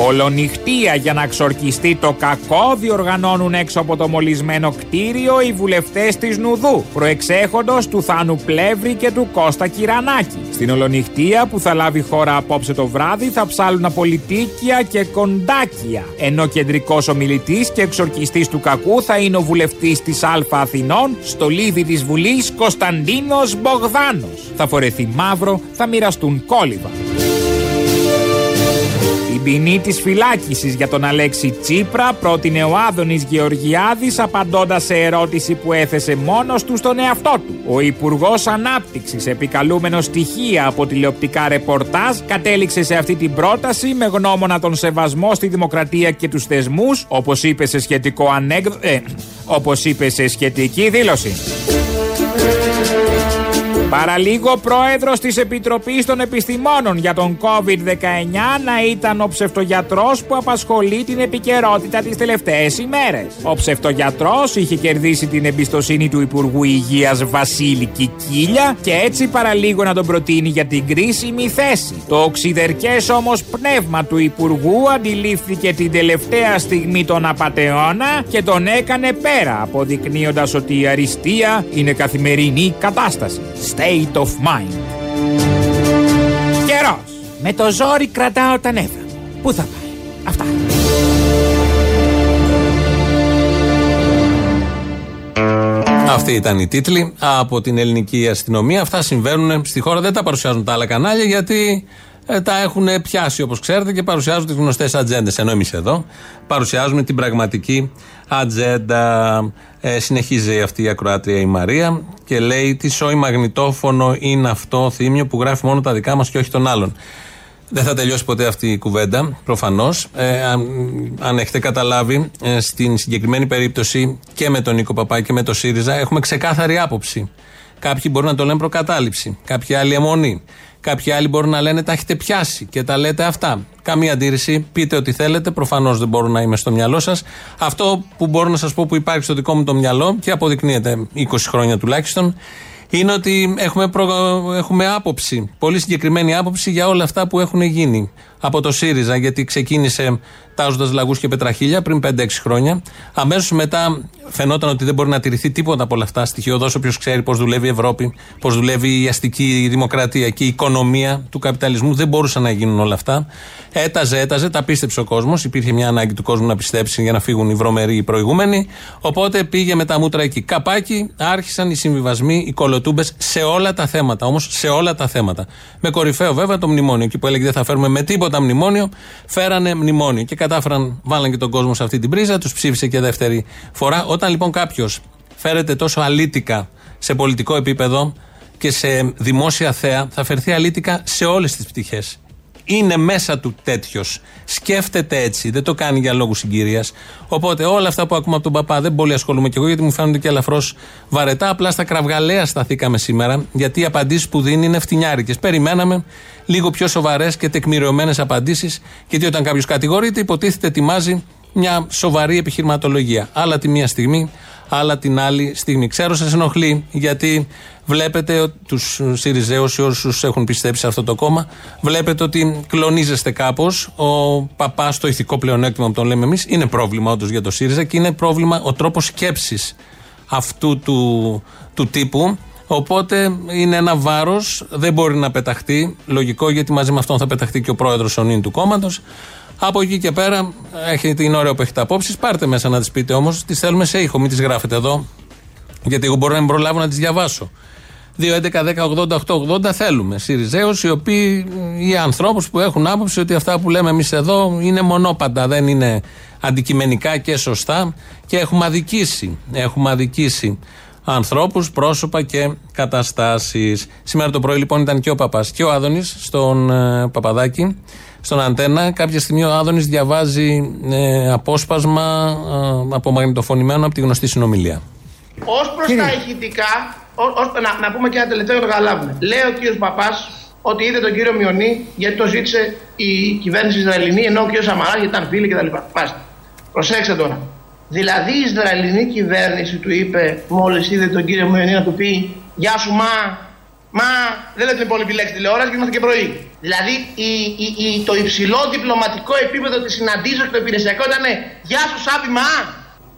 Ολονυχτία για να ξορκιστεί το κακό διοργανώνουν έξω από το μολυσμένο κτίριο οι βουλευτές της Νουδού, προεξέχοντος του Θάνου Πλεύρη και του Κώστα Κυρανάκη. Στην ολονυχτία που θα λάβει χώρα απόψε το βράδυ θα ψάλουν απολυτίκια και κοντάκια, ενώ κεντρικός ομιλητής και εξορκιστής του κακού θα είναι ο βουλευτής της Α Αθηνών, στο λίδι της Βουλής Κωνσταντίνος Μπογδάνος. Θα φορεθεί μαύρο, θα μοιραστούν κόλληβα. Την ποινή της φυλάκισης για τον Αλέξη Τσίπρα πρότεινε ο Άδωνης Γεωργιάδης απαντώντας σε ερώτηση που έθεσε μόνος του στον εαυτό του. Ο Υπουργός Ανάπτυξης, επικαλούμενο στοιχεία από τηλεοπτικά ρεπορτάζ, κατέληξε σε αυτή την πρόταση με γνώμονα τον σεβασμό στη δημοκρατία και τους θεσμούς, όπως είπε σε σχετικό ανέκδοτο. Ε, όπως είπε σε σχετική δήλωση. Παραλίγο πρόεδρος της Επιτροπής των Επιστημόνων για τον COVID-19 να ήταν ο ψευτογιατρός που απασχολεί την επικαιρότητα τις τελευταίες ημέρες. Ο ψευτογιατρός είχε κερδίσει την εμπιστοσύνη του Υπουργού Υγείας Βασίλη Κικίλια και έτσι παραλίγο να τον προτείνει για την κρίσιμη θέση. Το οξυδερκές όμως πνεύμα του Υπουργού αντιλήφθηκε την τελευταία στιγμή τον απατεώνα και τον έκανε πέρα αποδεικνύοντας ότι η αριστεία είναι καθημερινή κατάσταση. State of mind. Καιρός. Με το ζόρι κρατάω τα νεύρα μου. Πού θα πάει; Αυτά. Αυτή ήταν η τίτλη από την ελληνική αστυνομία. Αυτά συμβαίνουν στη χώρα. Δεν τα παρουσιάζουν τα άλλα κανάλια γιατί ε, τα έχουν πιάσει όπως ξέρετε και παρουσιάζουν τις γνωστές ατζέντες. Ενώ εμείς εδώ παρουσιάζουμε την πραγματική ατζέντα. Ε, συνεχίζει αυτή η ακροάτρια η Μαρία και λέει: Τι σόι μαγνητόφωνο είναι αυτό θύμιο που γράφει μόνο τα δικά μας και όχι των άλλων. Δεν θα τελειώσει ποτέ αυτή η κουβέντα, προφανώς. Ε, αν, αν έχετε καταλάβει, ε, στην συγκεκριμένη περίπτωση και με τον Νίκο Παπά και με τον ΣΥΡΙΖΑ έχουμε ξεκάθαρη άποψη. Κάποιοι μπορούν να το λένε προκατάληψη, κάποιοι άλλοι αιμονή. Κάποιοι άλλοι μπορούν να λένε τα έχετε πιάσει και τα λέτε αυτά. Καμία αντίρρηση. Πείτε ό,τι θέλετε. Προφανώς δεν μπορώ να είμαι στο μυαλό σας. Αυτό που μπορώ να σας πω που υπάρχει στο δικό μου το μυαλό και αποδεικνύεται 20 χρόνια τουλάχιστον είναι ότι έχουμε, προ... έχουμε άποψη, πολύ συγκεκριμένη άποψη για όλα αυτά που έχουν γίνει από το ΣΥΡΙΖΑ, γιατί ξεκίνησε τάζοντας λαγούς και πετραχίλια πριν 5-6 χρόνια. Αμέσως μετά φαινόταν ότι δεν μπορεί να τηρηθεί τίποτα από όλα αυτά. Στοιχειοδό, όποιο ξέρει πώς δουλεύει η Ευρώπη, πώς δουλεύει η αστική δημοκρατία και η οικονομία του καπιταλισμού. Δεν μπορούσαν να γίνουν όλα αυτά. Έταζε, έταζε, τα πίστεψε ο κόσμος. Υπήρχε μια ανάγκη του κόσμου να πιστέψει για να φύγουν οι βρωμεροί οι προηγούμενοι. Οπότε πήγε με τα μούτρα εκεί. Καπάκι, άρχισαν οι συμβιβασμοί, οι κολοτούμπες σε όλα τα θέματα. Όμως σε όλα τα θέματα. Με κορυφαίο βέβαια το μνημόνιο. Εκεί που έλεγε δεν θα φέρουμε με τίποτα μνημόνιο, φέρανε μνημόνιο. Και κατάφεραν, βάλαν και τον κόσμο σε αυτή την πρίζα, τους ψήφισε και δεύτερη φορά. Όταν λοιπόν κάποιος φέρεται τόσο αλήτικα σε πολιτικό επίπεδο και σε δημόσια θέα, θα φερθεί αλήτικα σε όλες τις πτυχές είναι μέσα του τέτοιος. Σκέφτεται έτσι, δεν το κάνει για λόγους συγκυρίας. Οπότε όλα αυτά που ακούμε από τον παπά δεν πολύ ασχολούμαι κι εγώ γιατί μου φαίνονται και ελαφρώς βαρετά. Απλά στα κραυγαλαία σταθήκαμε σήμερα γιατί οι απαντήσεις που δίνει είναι φτηνιάρικες. Περιμέναμε λίγο πιο σοβαρές και τεκμηριωμένες απαντήσεις γιατί όταν κάποιος κατηγορείται υποτίθεται ετοιμάζει μια σοβαρή επιχειρηματολογία. Άλλα τη μία στιγμή, άλλα την άλλη στιγμή. Ξέρω σας ενοχλεί γιατί βλέπετε τους Σιριζέους ή όσου έχουν πιστέψει σε αυτό το κόμμα, βλέπετε ότι κλονίζεστε κάπως. Ο παπάς, το ηθικό πλεονέκτημα που τον λέμε εμείς, είναι πρόβλημα όντως για το ΣΥΡΙΖΑ και είναι πρόβλημα ο τρόπος σκέψης αυτού του, του τύπου. Οπότε είναι ένα βάρος, δεν μπορεί να πεταχτεί. Λογικό γιατί μαζί με αυτόν θα πεταχτεί και ο πρόεδρος ο του κόμματος. Από εκεί και πέρα, έχετε, είναι ωραίο που έχετε απόψεις. Πάρτε μέσα να τις πείτε όμως. Τις θέλουμε σε ήχο, μην τις γράφετε εδώ. Γιατί εγώ μπορώ να μην προλάβω να τις διαβάσω. 2.11.10.80.880 θέλουμε. Σιριζέους, οι οποίοι, οι ανθρώπους που έχουν άποψη ότι αυτά που λέμε εμείς εδώ είναι μονόπαντα, δεν είναι αντικειμενικά και σωστά και έχουμε αδικήσει. Έχουμε αδικήσει ανθρώπους, πρόσωπα και καταστάσεις. Σήμερα το πρωί λοιπόν ήταν και ο Παπάς και ο Άδωνης στον ε, Παπαδάκη στον Αντένα. Κάποια στιγμή ο Άδωνης διαβάζει ε, απόσπασμα ε, απομαγνητοφωνημένο από τη γνωστή συνομιλία. Ω προς τα ηχητικά, ως, να, να πούμε και ένα τελευταίο να το καταλάβουμε. Λέει ο κύριος Παπάς ότι είδε τον κύριο Μιονί γιατί το ζήτησε η κυβέρνηση Ισραηλινή, ενώ ο κύριος Σαμαράς γιατί ήταν φίλοι κτλ. Μάλιστα. Προσέξτε τώρα. Δηλαδή η Ισραηλινή κυβέρνηση του είπε μόλις είδε τον κύριο Μιονί να του πει Γεια σου, μα, μα δεν λέτε την υπόλοιπη λέξη τηλεόραση και είμαστε και πρωί. Δηλαδή η, η, η, το υψηλό διπλωματικό επίπεδο της συναντήσεως του υπηρεσιακό ήταν Γεια σου, Σάπη, μα,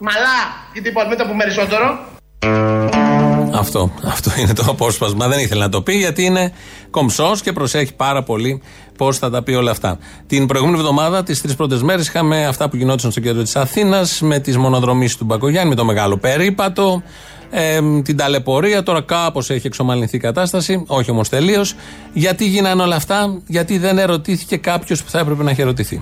μαλά, και τίποτα με το που περισσότερο. Αυτό, αυτό είναι το απόσπασμα. Δεν ήθελε να το πει γιατί είναι κομψός και προσέχει πάρα πολύ πώς θα τα πει όλα αυτά. Την προηγούμενη εβδομάδα, τις τρεις πρώτες μέρες, είχαμε αυτά που γινόταν στο κέντρο της Αθήνας με τις μονοδρομήσει του Μπακογιάννη, με το μεγάλο περίπατο, ε, την ταλαιπωρία. Τώρα κάπως έχει εξομαλυνθεί η κατάσταση, όχι όμως τελείως. Γιατί γίνανε όλα αυτά, γιατί δεν ερωτήθηκε κάποιος που θα έπρεπε να έχει ερωτηθεί.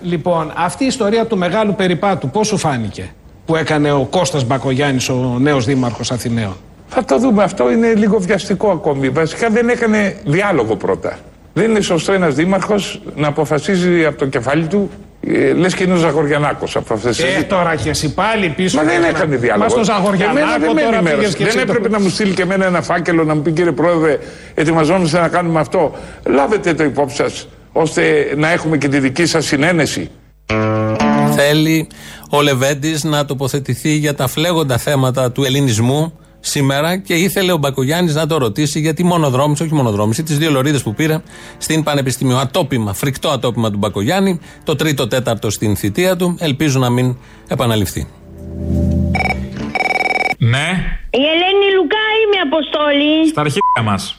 Λοιπόν, αυτή η ιστορία του μεγάλου περιπάτου, πώς σου φάνηκε που έκανε ο Κώστας Μπακογιάννης, ο νέος δήμαρχος Αθηναίων; Θα το δούμε. Αυτό είναι λίγο βιαστικό ακόμη. Βασικά δεν έκανε διάλογο πρώτα. Δεν είναι σωστό ένας δήμαρχος να αποφασίζει από το κεφάλι του Ε, Λες και είναι ο Ζαγοριανάκος από αυτές τις. Ε, τώρα και εσύ πάλι πίσω. Μα δεν και έκανε να- διάλογο. Μα στο Εμένα Ζαγοριανάκο δεν με τώρα ενημέρωσε. πήγες και Δεν εσύ το- έπρεπε να μου στείλει και εμένα ένα φάκελο να μου πει κύριε Πρόεδρε, ετοιμαζόμαστε να κάνουμε αυτό. Λάβετε το υπόψη σας, ώστε να έχουμε και τη δική σας συνένεση. Θέλει ο Λεβέντης να τοποθετηθεί για τα φλέγοντα θέματα του ελληνισμού σήμερα και ήθελε ο Μπακογιάννης να το ρωτήσει γιατί μονοδρόμησε, όχι μονοδρόμησε, τις δύο λωρίδες που πήρε στην Πανεπιστήμιο. Ατόπιμα, φρικτό ατόπιμα του Μπακογιάννη, το τρίτο τέταρτο στην θητεία του. Ελπίζω να μην επαναληφθεί. Ναι, Η Ελένη Λουκά είμαι Αποστόλη; στα αρχαία μας.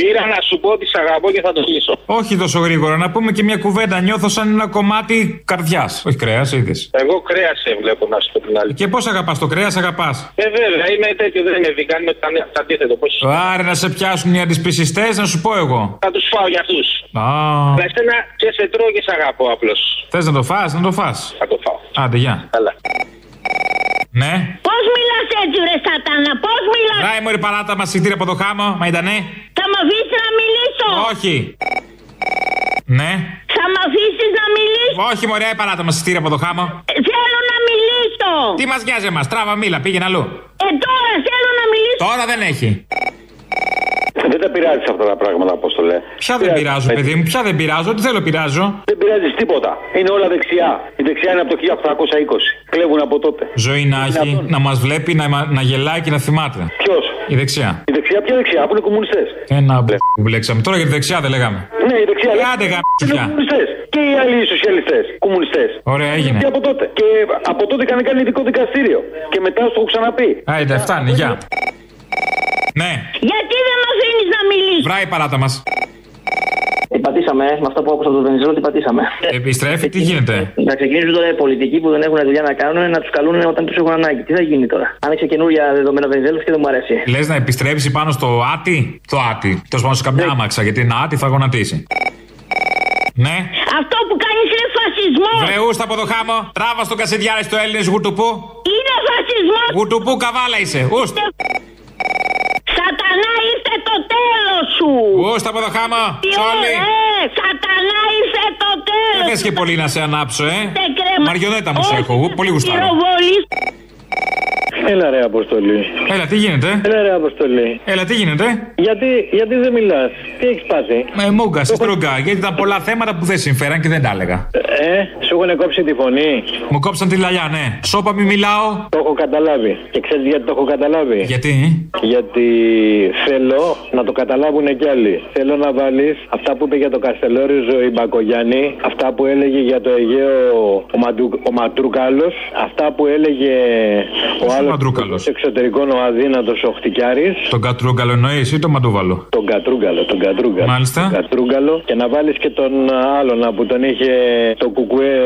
Πήρα να σου πω ότι σ' αγαπώ και θα το λύσω. Όχι τόσο γρήγορα, να πούμε και μια κουβέντα. Νιώθω σαν ένα κομμάτι καρδιάς. Όχι κρέας, είδες. Εγώ κρέας σε βλέπω να σου πω την άλλη. Και πώς αγαπάς το κρέας, αγαπάς; Ε, βέβαια, είμαι τέτοιο, δεν είναι vegan, είμαι το αντίθετο. Πώς... Άρα να σε πιάσουν οι αντισπισιστές, να σου πω εγώ. Θα τους φάω για αυτούς. Α, Να εσένα και σε τρώω και σε αγαπώ απλώς. θες να το φας, να το φας. Θα το φάω. Άντε, γεια. Καλά. Ναι. Πώς μιλάς έτσι, ρε Σατάνα, πώς μιλάς; Ράι μωρή παράτα μας συγχτήρια από το χάμο, μα ήτανε; Θα με αφήσεις να μιλήσω; Όχι. Ναι. Θα με αφήσεις να μιλήσω. Όχι, μωρέ, παράτα μας συγχτήρια από το χάμο. Ε, Θέλω να μιλήσω. Τι μας νοιάζει εμάς, τράβα μίλα, πήγαινε αλλού. Ε, τώρα θέλω να μιλήσω. Τώρα δεν έχει. Δεν τα πειράζει αυτά τα πράγματα, πώ το λέει. Ποια δεν πειράζω, παιδί μου, ποια δεν πειράζω, τι θέλω πειράζω. Δεν πειράζεις τίποτα. Είναι όλα δεξιά. Η δεξιά είναι από το 1820. Κλέβουν από τότε. Ζωή να έχει, να μας βλέπει, να, να γελάει και να θυμάται. Ποιος; Η δεξιά. Η δεξιά, ποια δεξιά, που είναι κομμουνιστές. Ένα μπλε που μπλέξαμε. Τώρα για τη δεξιά δεν λέγαμε. Ναι, η δεξιά. Ε, άντε, γάμ, Είναι πια. κομμουνιστές. Και οι άλλοι σοσιαλιστές. Κομμουνιστές. Ωραία, έγινε. Και από τότε. Και από τότε είχαν κάνει ειδικό δικαστήριο. Και μετά στο έχω ξαναπεί. Άιντε, φτάνει, γεια. Ναι, Γιατί δεν με αφήνει να μιλήσω. βράει η παράτα μας. Τι πατήσαμε, ε, με αυτά που άκουσα από τον Βενιζέλο, τι πατήσαμε. Επιστρέφει, τι γίνεται; Να ξεκινήσουν τώρα οι πολιτικοί που δεν έχουν δουλειά να κάνουν να τους καλούν όταν τους έχουν ανάγκη. Τι θα γίνει τώρα; Άνοιξε καινούργια δεδομένα Βενιζέλος και δεν μου αρέσει. Λες να επιστρέψει πάνω στο άτι; Το άτι. Τέλος πάντων σε καμιά άμαξα, γιατί ένα άτι θα γονατίσει. Ναι. Αυτό που κάνεις είναι φασισμός. Βρεούστα από το χάμο. Τράβα στον κασιδιάρι στο Έλληνες γουτουπού. Είναι φασισμός. Γουτουπού καβάλα είσαι. Ουστ. Σατανά ήρθε το τέλο σου. Ούστα από το χάμο. Τι Τσόλι. ωραία, Σατανά ήρθε το τέλο. Δεν θε και πολύ να σε ανάψω, ε. Δεν κρέμα. Μαριονέτα μου σε έχω. εγώ, Πολύ γουστάρω. Πυροβολής. Έλα ρε Αποστολή. Έλα, τι γίνεται; Έλα ρε Αποστολή. Έλα, τι γίνεται; Γιατί, γιατί δεν μιλάς, τι έχεις πάθει; Με μούγκα, σε στρογγά. Γιατί ήταν πολλά θέματα που δεν συμφέραν και δεν τα έλεγα. Ε, σου έχουν κόψει τη φωνή; Μου κόψαν τη λαλιά, ναι. Σώπα μη μιλάω. Το έχω καταλάβει. Και ξέρεις γιατί το έχω καταλάβει; Γιατί; Γιατί θέλω να το καταλάβουν κι άλλοι. Θέλω να βάλεις αυτά που είπε για το Καστελόριζο η Μπακογιάννη, αυτά που έλεγε για το Αιγαίο ο, Μαντου, ο Ματρούκαλο, αυτά που έλεγε ο άλλος εξωτερικών ο αδύνατος ο Χτικιάρη. Τον Κατρούγκαλο εννοείς ή τον Μαντούβαλο. Τον Κατρούγκαλο, τον Κατρούγκαλο. Μάλιστα. Τον Κατρούγκαλο και να βάλεις και τον άλλον που τον είχε το κουκουέ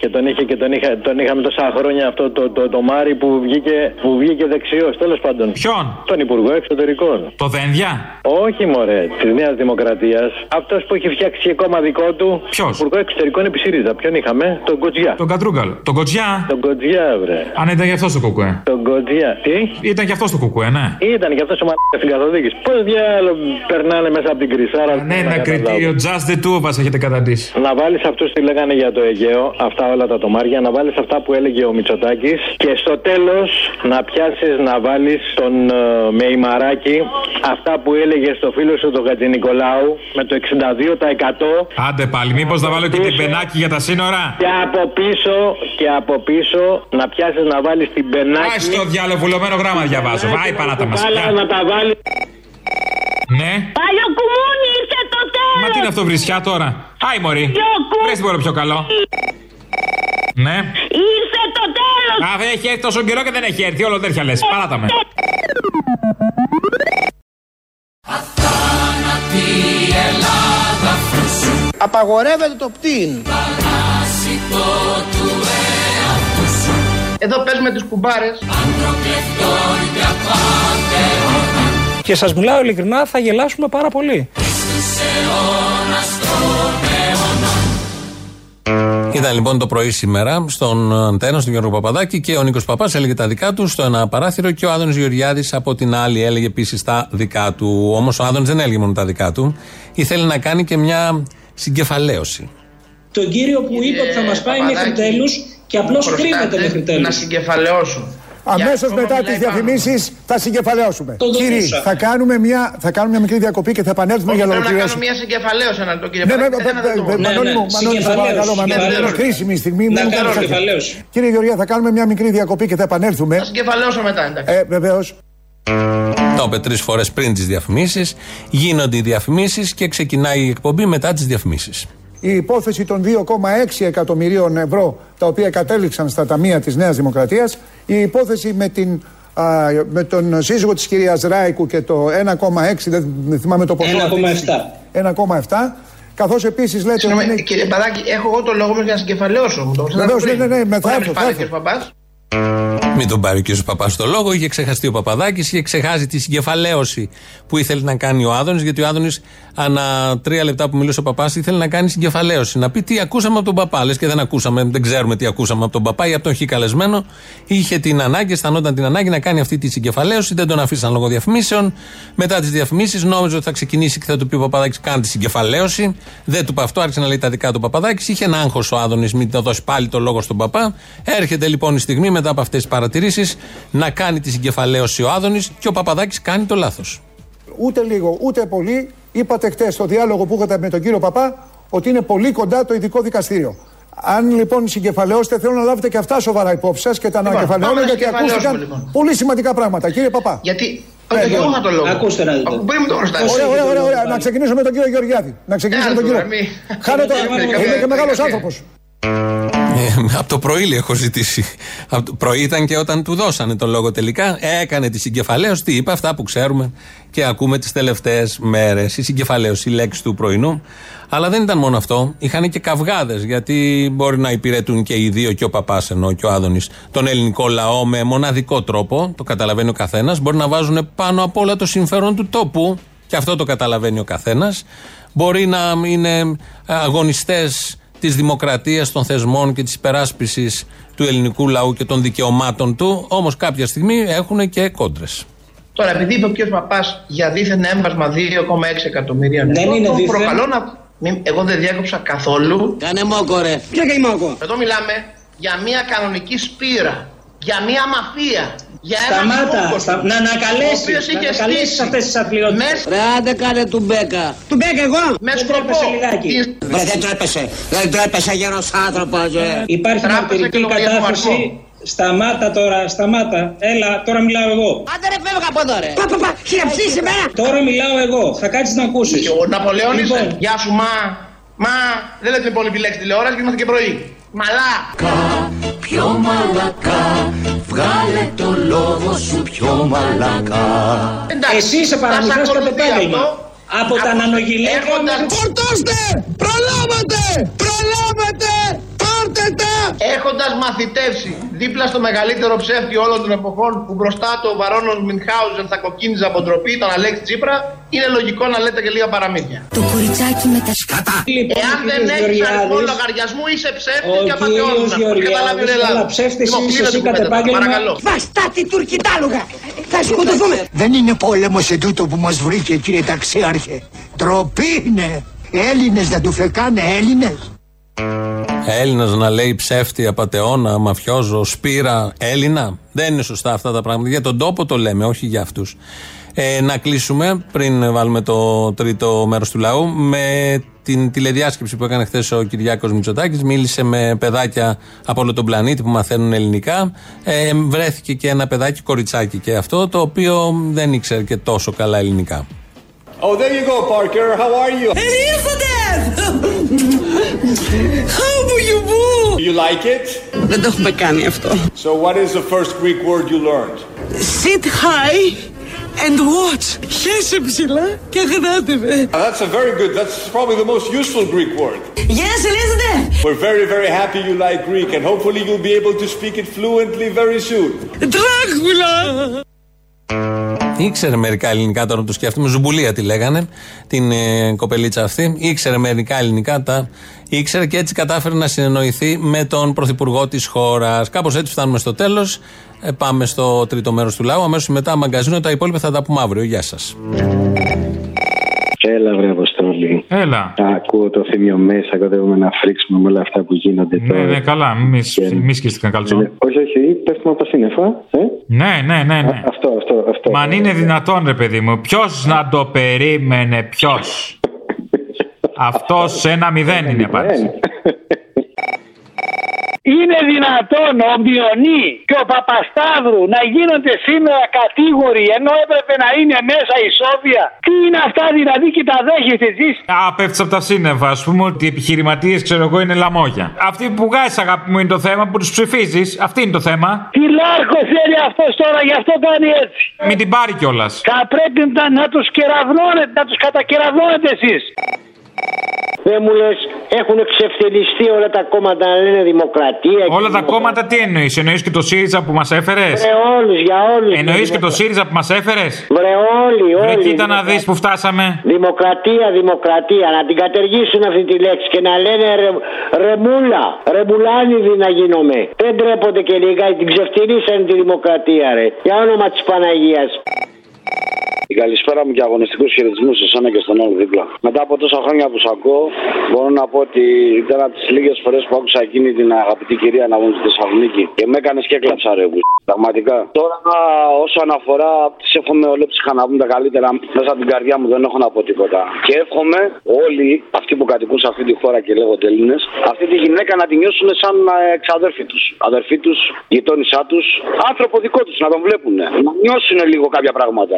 και τον είχε και τον, είχα, τον είχαμε τόσα χρόνια αυτό το, το, το, Μάρι που βγήκε, που βγήκε δεξιός τέλος πάντων. Ποιον; Τον Υπουργό Εξωτερικών. Το Δένδια; Όχι μωρέ, της Νέας Δημοκρατίας. Αυτός που έχει φτιάξει και κόμμα δικό του. Ποιος; Υπουργό Εξωτερικών επί ΣΥΡΙΖΑ. Ποιον είχαμε, τον Κοτζιά. Τον Κατρούγκαλο. Τον Κοτζιά. Τον Κοτζιά, βρε. Αν ήταν γι' αυτός το κουκουέ. Τον Κοτζιά. Τι; Ήταν κι αυτός το κουκουέ, ναι. Ήταν κι αυτός ο μαλάκας στην καθοδήγηση. Πώς διάλογο περνάνε μέσα από την κρυσάρα. Ναι, ένα κριτήριο just the two of us έχετε καταντήσει. Να βάλεις αυτούς τι λέγανε για το Αιγαίο, αυτά όλα τα τομάρια, να βάλεις αυτά που έλεγε ο Μητσοτάκης και στο τέλος να πιάσεις να βάλεις τον uh, Μεϊμαράκη, αυτά που έλεγε στο φίλο σου τον Χατζη Νικολάου με το 62%. Άντε πάλι, μήπως να βάλω και την πενάκι για τα σύνορα; Και από πίσω, και από πίσω να πιάσεις να βάλεις την πενάκι. Πάει στο διάλογο, βουλωμένο γράμμα διαβάζω. Βάει παράτα μας. να τα βάλει. Ναι. Παλιοκουμούνι ήρθε το τέλος. Μα τι είναι αυτό βρισιά τώρα; Άι μωρή. Βρες τίποτα πιο καλό. Ναι. Ήρθε το τέλος. Α, δεν έχει έρθει τόσο καιρό και δεν έχει έρθει. Όλο τέτοια λες. Παράτα με. Απαγορεύεται το πτήν. Εδώ παίζουμε τις κουμπάρες. Και σας μιλάω ειλικρινά, θα γελάσουμε πάρα πολύ. Ήταν λοιπόν το πρωί σήμερα στον Αντένα, στον Γιώργο Παπαδάκη και ο Νίκος Παπάς έλεγε τα δικά του στο ένα παράθυρο και ο Άδωνης Γεωργιάδης από την άλλη έλεγε επίσης τα δικά του. Όμως ο Άδωνης δεν έλεγε μόνο τα δικά του. Ήθελε να κάνει και μια συγκεφαλαίωση. τον κύριο που είπε ότι θα μας πάει μέχρι τέλους και απλώς κρύβεται μέχρι τέλους. Να συγκεφαλαιώσω. Αμέσως ακόμα μετά μιλάει τι διαφημίσεις θα συγκεφαλαιώσουμε. Το Κύριε, δοκούσα. θα κάνουμε, μια, θα κάνουμε μια μικρή διακοπή και θα επανέλθουμε για να Πρέπει να κάνω ολοκληρώσουμε. μια συγκεφαλαίωση ένα λεπτό, κύριε Ναι, ναι, Παπαδάκη. Ένα λεπτό. ναι, Μανώλη μου, Μανώλη, σε παρακαλώ, Μανώλη, είναι κρίσιμη στιγμή. Να μην κάνω κάνεις τέτοια. συγκεφαλαίωση. Κύριε Γεωργία, θα κάνουμε μια μικρή διακοπή και θα επανέλθουμε. Θα συγκεφαλαιώσω μετά, εντάξει. Ε, Βεβαίως. Το είπε τρεις φορές πριν τις διαφημίσεις. Γίνονται οι διαφημίσεις και ξεκινάει η εκπομπή μετά τις διαφημίσεις. Η υπόθεση των 2,6 εκατομμυρίων ευρώ τα οποία κατέληξαν στα ταμεία της Νέας Δημοκρατίας, η υπόθεση με, την, α, με τον σύζυγο της κυρίας Ράικου και το 1,6, δεν δεν θυμάμαι το ποσό. 1,7. Καθώς επίσης λέτε... Συγγνώμη, ότι είναι- κύριε Παπαδάκη, έχω εγώ το λόγο μου για να συγκεφαλαιώσω. Μου το ξέρετε Βεβαίως, πριν. ναι, ναι, ναι, με θα Μπορεί να έρθω, μην θα πάρει έρθω. ο κύριος Παπάς. Μην τον πάρει ο κ. Παπάς στο λόγο. Είχε ξεχαστεί ο Παπαδάκης, είχε ξεχάσει τη συγκεφαλαίωση που ήθελε να κάνει ο Άδωνης. Γιατί ο Άδωνης, ανά τρία λεπτά που μιλούσε ο Παπάς, ήθελε να κάνει συγκεφαλαίωση. Να πει τι ακούσαμε από τον Παπά. Λες και δεν ακούσαμε, δεν ξέρουμε τι ακούσαμε από τον Παπά ή από τον Χ καλεσμένο. Είχε την ανάγκη, αισθανόταν την ανάγκη να κάνει αυτή τη συγκεφαλαίωση. Δεν τον αφήσαν λόγω διαφημίσεων. Μετά τις διαφημίσεις, νόμιζε ότι θα ξεκινήσει και θα του πει ο Παπαδάκης: Κάνει τη συγκεφαλαίωση. Δεν του είπε αυτό, άρχισε να λέει τα δικά του Παπαδάκης. Είχε ένα άγχος ο Άδωνης, μην το δώσει πάλι το λόγο στον Παπά. Έρχεται λοιπόν η στιγμή μετά από αυτές τις παρατηρήσεις να κάνει τη συγκεφαλαίωση ο Άδωνης και ο Παπαδάκης κάνει το λάθος. Ούτε λίγο, ούτε πολύ. Είπατε χτες στο διάλογο που είχατε με τον κύριο Παπά ότι είναι πολύ κοντά το ειδικό δικαστήριο. Αν λοιπόν συγκεφαλαιώσετε, θέλω να λάβετε και αυτά σοβαρά υπόψη σας και τα Λοιπόν, ανακεφαλαιώνω πάμε να γιατί συγκεφαλαιώσουμε, ακούστηκαν λοιπόν. πολύ σημαντικά πράγματα. Κύριε Παπά. Γιατί. Ναι, Όχι, εγώ λοιπόν. είχα το λόγο. Ακούστε να δείτε. Από Πριν μου το χρωστάτε. Ωραία, ωραία, ωραία, ωραία. Να ξεκινήσουμε με τον κύριο Γεωργιάδη. Να ξεκινήσουμε με τον Έλα, κύριο. τώρα, μη. Χάνω το. Καφέ, Είμαι και καφέ, μεγάλος καφέ. άνθρωπος. Ε, από το πρωί λέει, έχω ζητήσει. Από το πρωί ήταν και όταν του δώσανε το λόγο τελικά. Έκανε τη συγκεφαλαίωση. Τι είπε, αυτά που ξέρουμε και ακούμε τις τελευταίες μέρες. Η συγκεφαλαίωση, η λέξη του πρωινού. Αλλά δεν ήταν μόνο αυτό. Είχαν και καυγάδες. Γιατί μπορεί να υπηρετούν και οι δύο, και ο παπάς ενώ και ο Άδωνης, τον ελληνικό λαό με μοναδικό τρόπο. Το καταλαβαίνει ο καθένας. Μπορεί να βάζουν πάνω απ' όλα το συμφέρον του τόπου. Και αυτό το καταλαβαίνει ο καθένας. Μπορεί να είναι αγωνιστές της δημοκρατίας, των θεσμών και της υπεράσπισης του ελληνικού λαού και των δικαιωμάτων του. Όμως κάποια στιγμή έχουν και κόντρες. Τώρα, επειδή είπε ο κ. Παπάς για δίθεν έμβασμα 2,6 εκατομμυρίων Δεν ευρώ, είναι το δίθεν. προκαλώ να. μην- Εγώ δεν διέκοψα καθόλου. Κάνε μόκο ρε. Ποια κάνει μόκο; Εδώ μιλάμε για μια κανονική σπήρα. Για μια μαφία. Για ένα Σταμάτα, μήκο. στα- να ανακαλέσεις, Ο οποίος να είχε ανακαλέσεις στήσει αυτές τις αθλειότητες. με- Ρε άντε κάνε του μπέκα. Του μπέκα εγώ. Μες Δεν σκοπό. τρέπεσαι λιγάκι. την- Ρε δεν τρέπεσαι. Δεν τρέπεσαι γέρος άνθρωπος. ε. Υπάρχει Τράπεζα και μαρτυρική λογαριασμό κατάθεση. αριθμό. Σταμάτα τώρα, σταμάτα. Έλα, τώρα μιλάω εγώ. Άντε ρε φεύγα από εδώ ρε. Πα πα πα. Χειραψείς εμένα. Τώρα μιλάω εγώ. Θα κάτσεις να ακούσεις. Και ο Ναπολέον Λοιπόν. είσαι. Γεια σου, μα. Μα. Δεν λέτε πολύ επιλέξει τηλεόραση και είμαστε και πρωί. Μαλά. Πιο μαλακά, βγάλε το λόγο σου πιο μαλακά. Εντάξει, Εσύ σε θα παραμυθράς σας κατά ακολουθεί επάγγελμα. αυτό. Από τα Από- νανογυλαίκια έχοντας- μέχρι- Φορτώστε. Προλάβατε. Προλάβατε. Πάρτε τα. Έχοντας μαθητεύσει δίπλα στο μεγαλύτερο ψεύτη όλων των εποχών που μπροστά του ο Βαρόνο Μινχάουζεν θα κοκκίνιζε από ντροπή, τον Αλέξη Τσίπρα, είναι λογικό να λέτε και λίγα παραμύθια. Το κοριτσάκι με τα σκάτα. Λοιπόν, Εάν ο δεν κύριος έχει αριθμό Γεωργιάδης, λογαριασμού, είσαι ψεύτης Ο και κύριος απαταιώνα. Γεωργιάδης, αλλά ψεύτης Λοιπόν, είσαι κλείνω εσύ την κατ' κουβέντα, επάγγελμα. Παρακαλώ. Βαστά τη τουρκιτάλουγα. Θα σκοτωθούμε. Δεν είναι πόλεμος σε τούτο που μας βρήκε κύριε ταξίαρχε. Τροπή είναι. Έλληνες δεν του φεκάνε Έλληνες. Έλληνα να λέει ψεύτη, απαταιώνα, μαφιόζο, σπήρα, Έλληνα. Δεν είναι σωστά αυτά τα πράγματα. Για τον τόπο το λέμε, όχι για αυτούς. Ε, να κλείσουμε πριν βάλουμε το τρίτο μέρος του λαού με την τηλεδιάσκεψη που έκανε χθες ο Κυριάκος Μητσοτάκης. Μίλησε με παιδάκια από όλο τον πλανήτη που μαθαίνουν ελληνικά. Ε, βρέθηκε και ένα παιδάκι, κοριτσάκι και αυτό, το οποίο δεν ήξερε και τόσο καλά ελληνικά. Oh, there you go, Parker. How are you? How do you move? You like it? Δεν το έχουμε κάνει αυτό. So, what is the first Greek word you learned? Sit high and watch. Χέσε ψηλά και αγράτε με. Uh, That's a very good, that's probably the most useful Greek word. Γεια σας, ελέγχετε. We're very, very happy you like Greek, and hopefully you'll be able to speak it fluently very soon. Τράγουλα. Ήξερε μερικά ελληνικά τώρα που το σκέφτομαι. Ζουμπουλία τη λέγανε, την ε, κοπελίτσα αυτή. Ήξερε μερικά ελληνικά, τα ήξερε και έτσι κατάφερε να συνεννοηθεί με τον πρωθυπουργό της χώρας. Κάπως έτσι φτάνουμε στο τέλος. πάμε στο τρίτο μέρος του λαού. Αμέσως μετά μαγκαζίνο. Τα υπόλοιπα θα τα πούμε αύριο. Γεια σας. Έλα, βρε Αποστόλη. Έλα. Ακούω το θύμιο μέσα, κοντεύουμε να φρίξουμε με όλα αυτά που γίνονται Ναι, τώρα. ναι, καλά. Μη, μη σκίστηκαν καλτσό. Όχι, όχι, πέφτουμε από τα σύννεφα. Ε; Ναι, ναι, ναι, ναι. Αυτό, αυτό, αυτό. Μα αν είναι δυνατόν, ρε παιδί μου, ποιος να το περίμενε, ποιος; Αυτός σε ένα μηδέν είναι η απάντηση. Είναι δυνατόν ο Μιονί και ο Παπασταύρου να γίνονται σήμερα κατήγοροι ενώ έπρεπε να είναι μέσα ισόβια; Τι είναι αυτά δηλαδή και τα δέχεστε εσείς; Α, πέφτεις από τα σύννεφα. Α πούμε ότι οι επιχειρηματίες, ξέρω εγώ, είναι λαμόγια. Αυτοί που βγάζεις, αγάπη μου, είναι το θέμα που τους ψηφίζεις. Αυτή είναι το θέμα. Τι λάρκο θέλει αυτός τώρα, γι' αυτό κάνει έτσι. Μην την πάρει κιόλας. Θα πρέπει να, να τους κεραυνώνετε, να τους κατακεραυνώνετε εσείς. Δεν μου λες, έχουν εξευθελιστεί όλα τα κόμματα να λένε δημοκρατία. Όλα τα κόμματα τι εννοείς, εννοείς και το ΣΥΡΙΖΑ που μας έφερες; Βρε όλους, για όλους. Εννοείς και το ΣΥΡΙΖΑ που μας έφερες; Βρε όλοι, όλοι. Βρε κοίτα να δεις που φτάσαμε; Δημοκρατία, δημοκρατία. Να την κατεργήσουν αυτή τη λέξη και να λένε ρε, ρεμούλα, ρεμουλάνιδη να γίνομαι. Δεν τρέπονται και λίγα, την ξεφτυλίσανε τη δημοκρατία, ρε. Για όνομα της Παναγίας. Η καλησπέρα μου και αγωνιστικούς χαιρετισμούς σε εσένα και στον άλλο δίπλα. Μετά από τόσα χρόνια που σ' ακούω, μπορώ να πω ότι ήταν από τις λίγες φορές που άκουσα εκείνη την αγαπητή κυρία να βγουν στη Θεσσαλονίκη και με έκανες και έκλαψα ρε. που- Πραγματικά. Τώρα, όσον αφορά, τη εύχομαι ολόψυχα να βγουν τα καλύτερα μέσα από την καρδιά μου, δεν έχω να πω τίποτα. Και εύχομαι όλοι αυτοί που κατοικούν σε αυτή τη χώρα και λέγονται Έλληνες, αυτή τη γυναίκα να τη νιώσουν σαν ε, εξαδέρφη τους. Αδερφή τους, γειτόνισά τους, άνθρωπο δικό τους, να τον βλέπουν. Να νιώσουν λίγο κάποια πράγματα.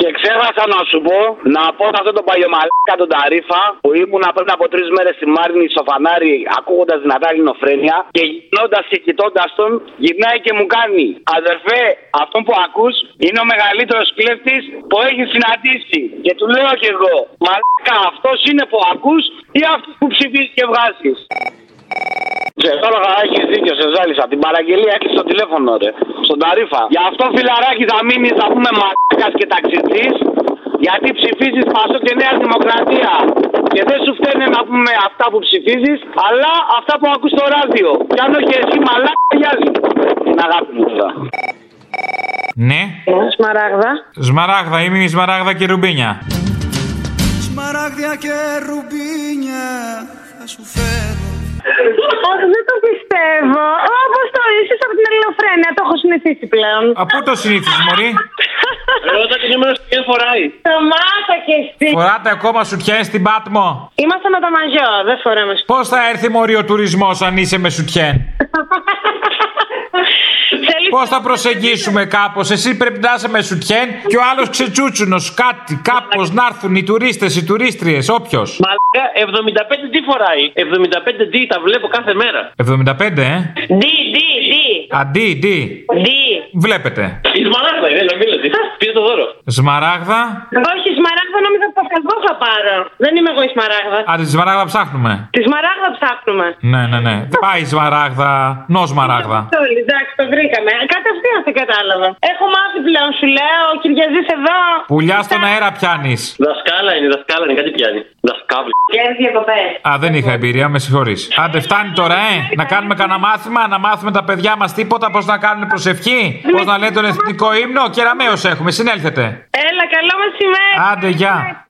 Και ξέχασα να σου πω, να πω σε αυτό το παλιωμαλάκα τον Ταρίφα που ήμουν πριν από τρεις μέρες στη Μάρνη στο φανάρι ακούγοντας δυνατά ελληνοφρένεια και γυρνώντας και κοιτώντας τον, γυρνάει και μου κάνει Αδερφέ, αυτόν που ακούς είναι ο μεγαλύτερος κλέφτης που έχει συναντήσει. Και του λέω κι εγώ, Μαλάκα, αυτός είναι που ακούς ή αυτός που ψηφίζεις και βγάζεις. Σε τώρα έχεις δίκιο, σε ζάλισα. Την παραγγελία έχεις στο τηλέφωνο, ρε. Στον ταρίφα. Γι' αυτό φιλαράκι θα μείνεις, θα πούμε μαλάκας και ταξιτζής. Γιατί ψηφίζεις Πασό και Νέα Δημοκρατία. Και δεν σου φταίνε να πούμε αυτά που ψηφίζεις, αλλά αυτά που ακούς στο ράδιο. Κι αν όχι εσύ μαλάκα, γιάζει. Την αγάπη μου τώρα. Ναι. Σμαράγδα. Σμαράγδα, είμαι η Σμαράγδα και Ρουμπίνια. Σμαράγδια και ρουμπίνια θα σου φέρω Αχ, δεν το πιστεύω. Όπως το είσαι από την ελληνοφρένεια, το έχω συνηθίσει πλέον. Από πού το συνήθισε, Μωρή; Ρώτα την νούμερο στην φοράει. Το μάσα και εσύ. Φοράτε ακόμα σουτιέν στην Πάτμο; Είμαστε με το μαγιό, δεν φοράμε Πώς θα έρθει μωρή ο τουρισμός αν είσαι με σουτιέν. Πώς θα προσεγγίσουμε κάπως; Εσύ πρέπει να είσαι με σουτιέν και ο άλλος ξετσούτσουνος. Κάτι, κάπως να έρθουν οι τουρίστες, οι τουρίστριες, όποιος. Μαλάκα, 75 τι φοράει; 75 τι τα βλέπω κάθε μέρα. 75, ε; Δι, δι, δι. Αντί, τι. Δι. Βλέπετε. Η Σμαράγδα είναι, να μιλάτε. Πήρε το δώρο. Σμαράγδα; Όχι, σμαράγδα νόμιζα ότι το εγώ θα πάρω. Δεν είμαι εγώ η σμαράγδα. Α, τη σμαράγδα ψάχνουμε. Τη σμαράγδα ψάχνουμε. Ναι, ναι, ναι. Δεν πάει η σμαράγδα. Νο σμαράγδα. Όλοι, εντάξει, το βρήκαμε. Κατευθείαν σε κατάλαβα. Έχω μάθει πλέον, σου λέω, ο Κυριαζής εδώ. Πουλιά στον αέρα πιάνεις. Δασκάλα είναι, δασκάλα είναι, κάτι πιάνει. Δασκάβλη. Και διακοπές. Α, δεν είχα εμπειρία, με συγχωρείς. Άντε, φτάνει τώρα, ε! Να κάνουμε κανένα μάθημα, να μάθουμε τα παιδιά μας τίποτα, πώς να κάνουν προσευχή, πώς να λένε τον εθνικό ύμνο. Κεραμαίο έχουμε, συνέλθετε. Έλα, καλό μεσημέρι. Άντε, γεια.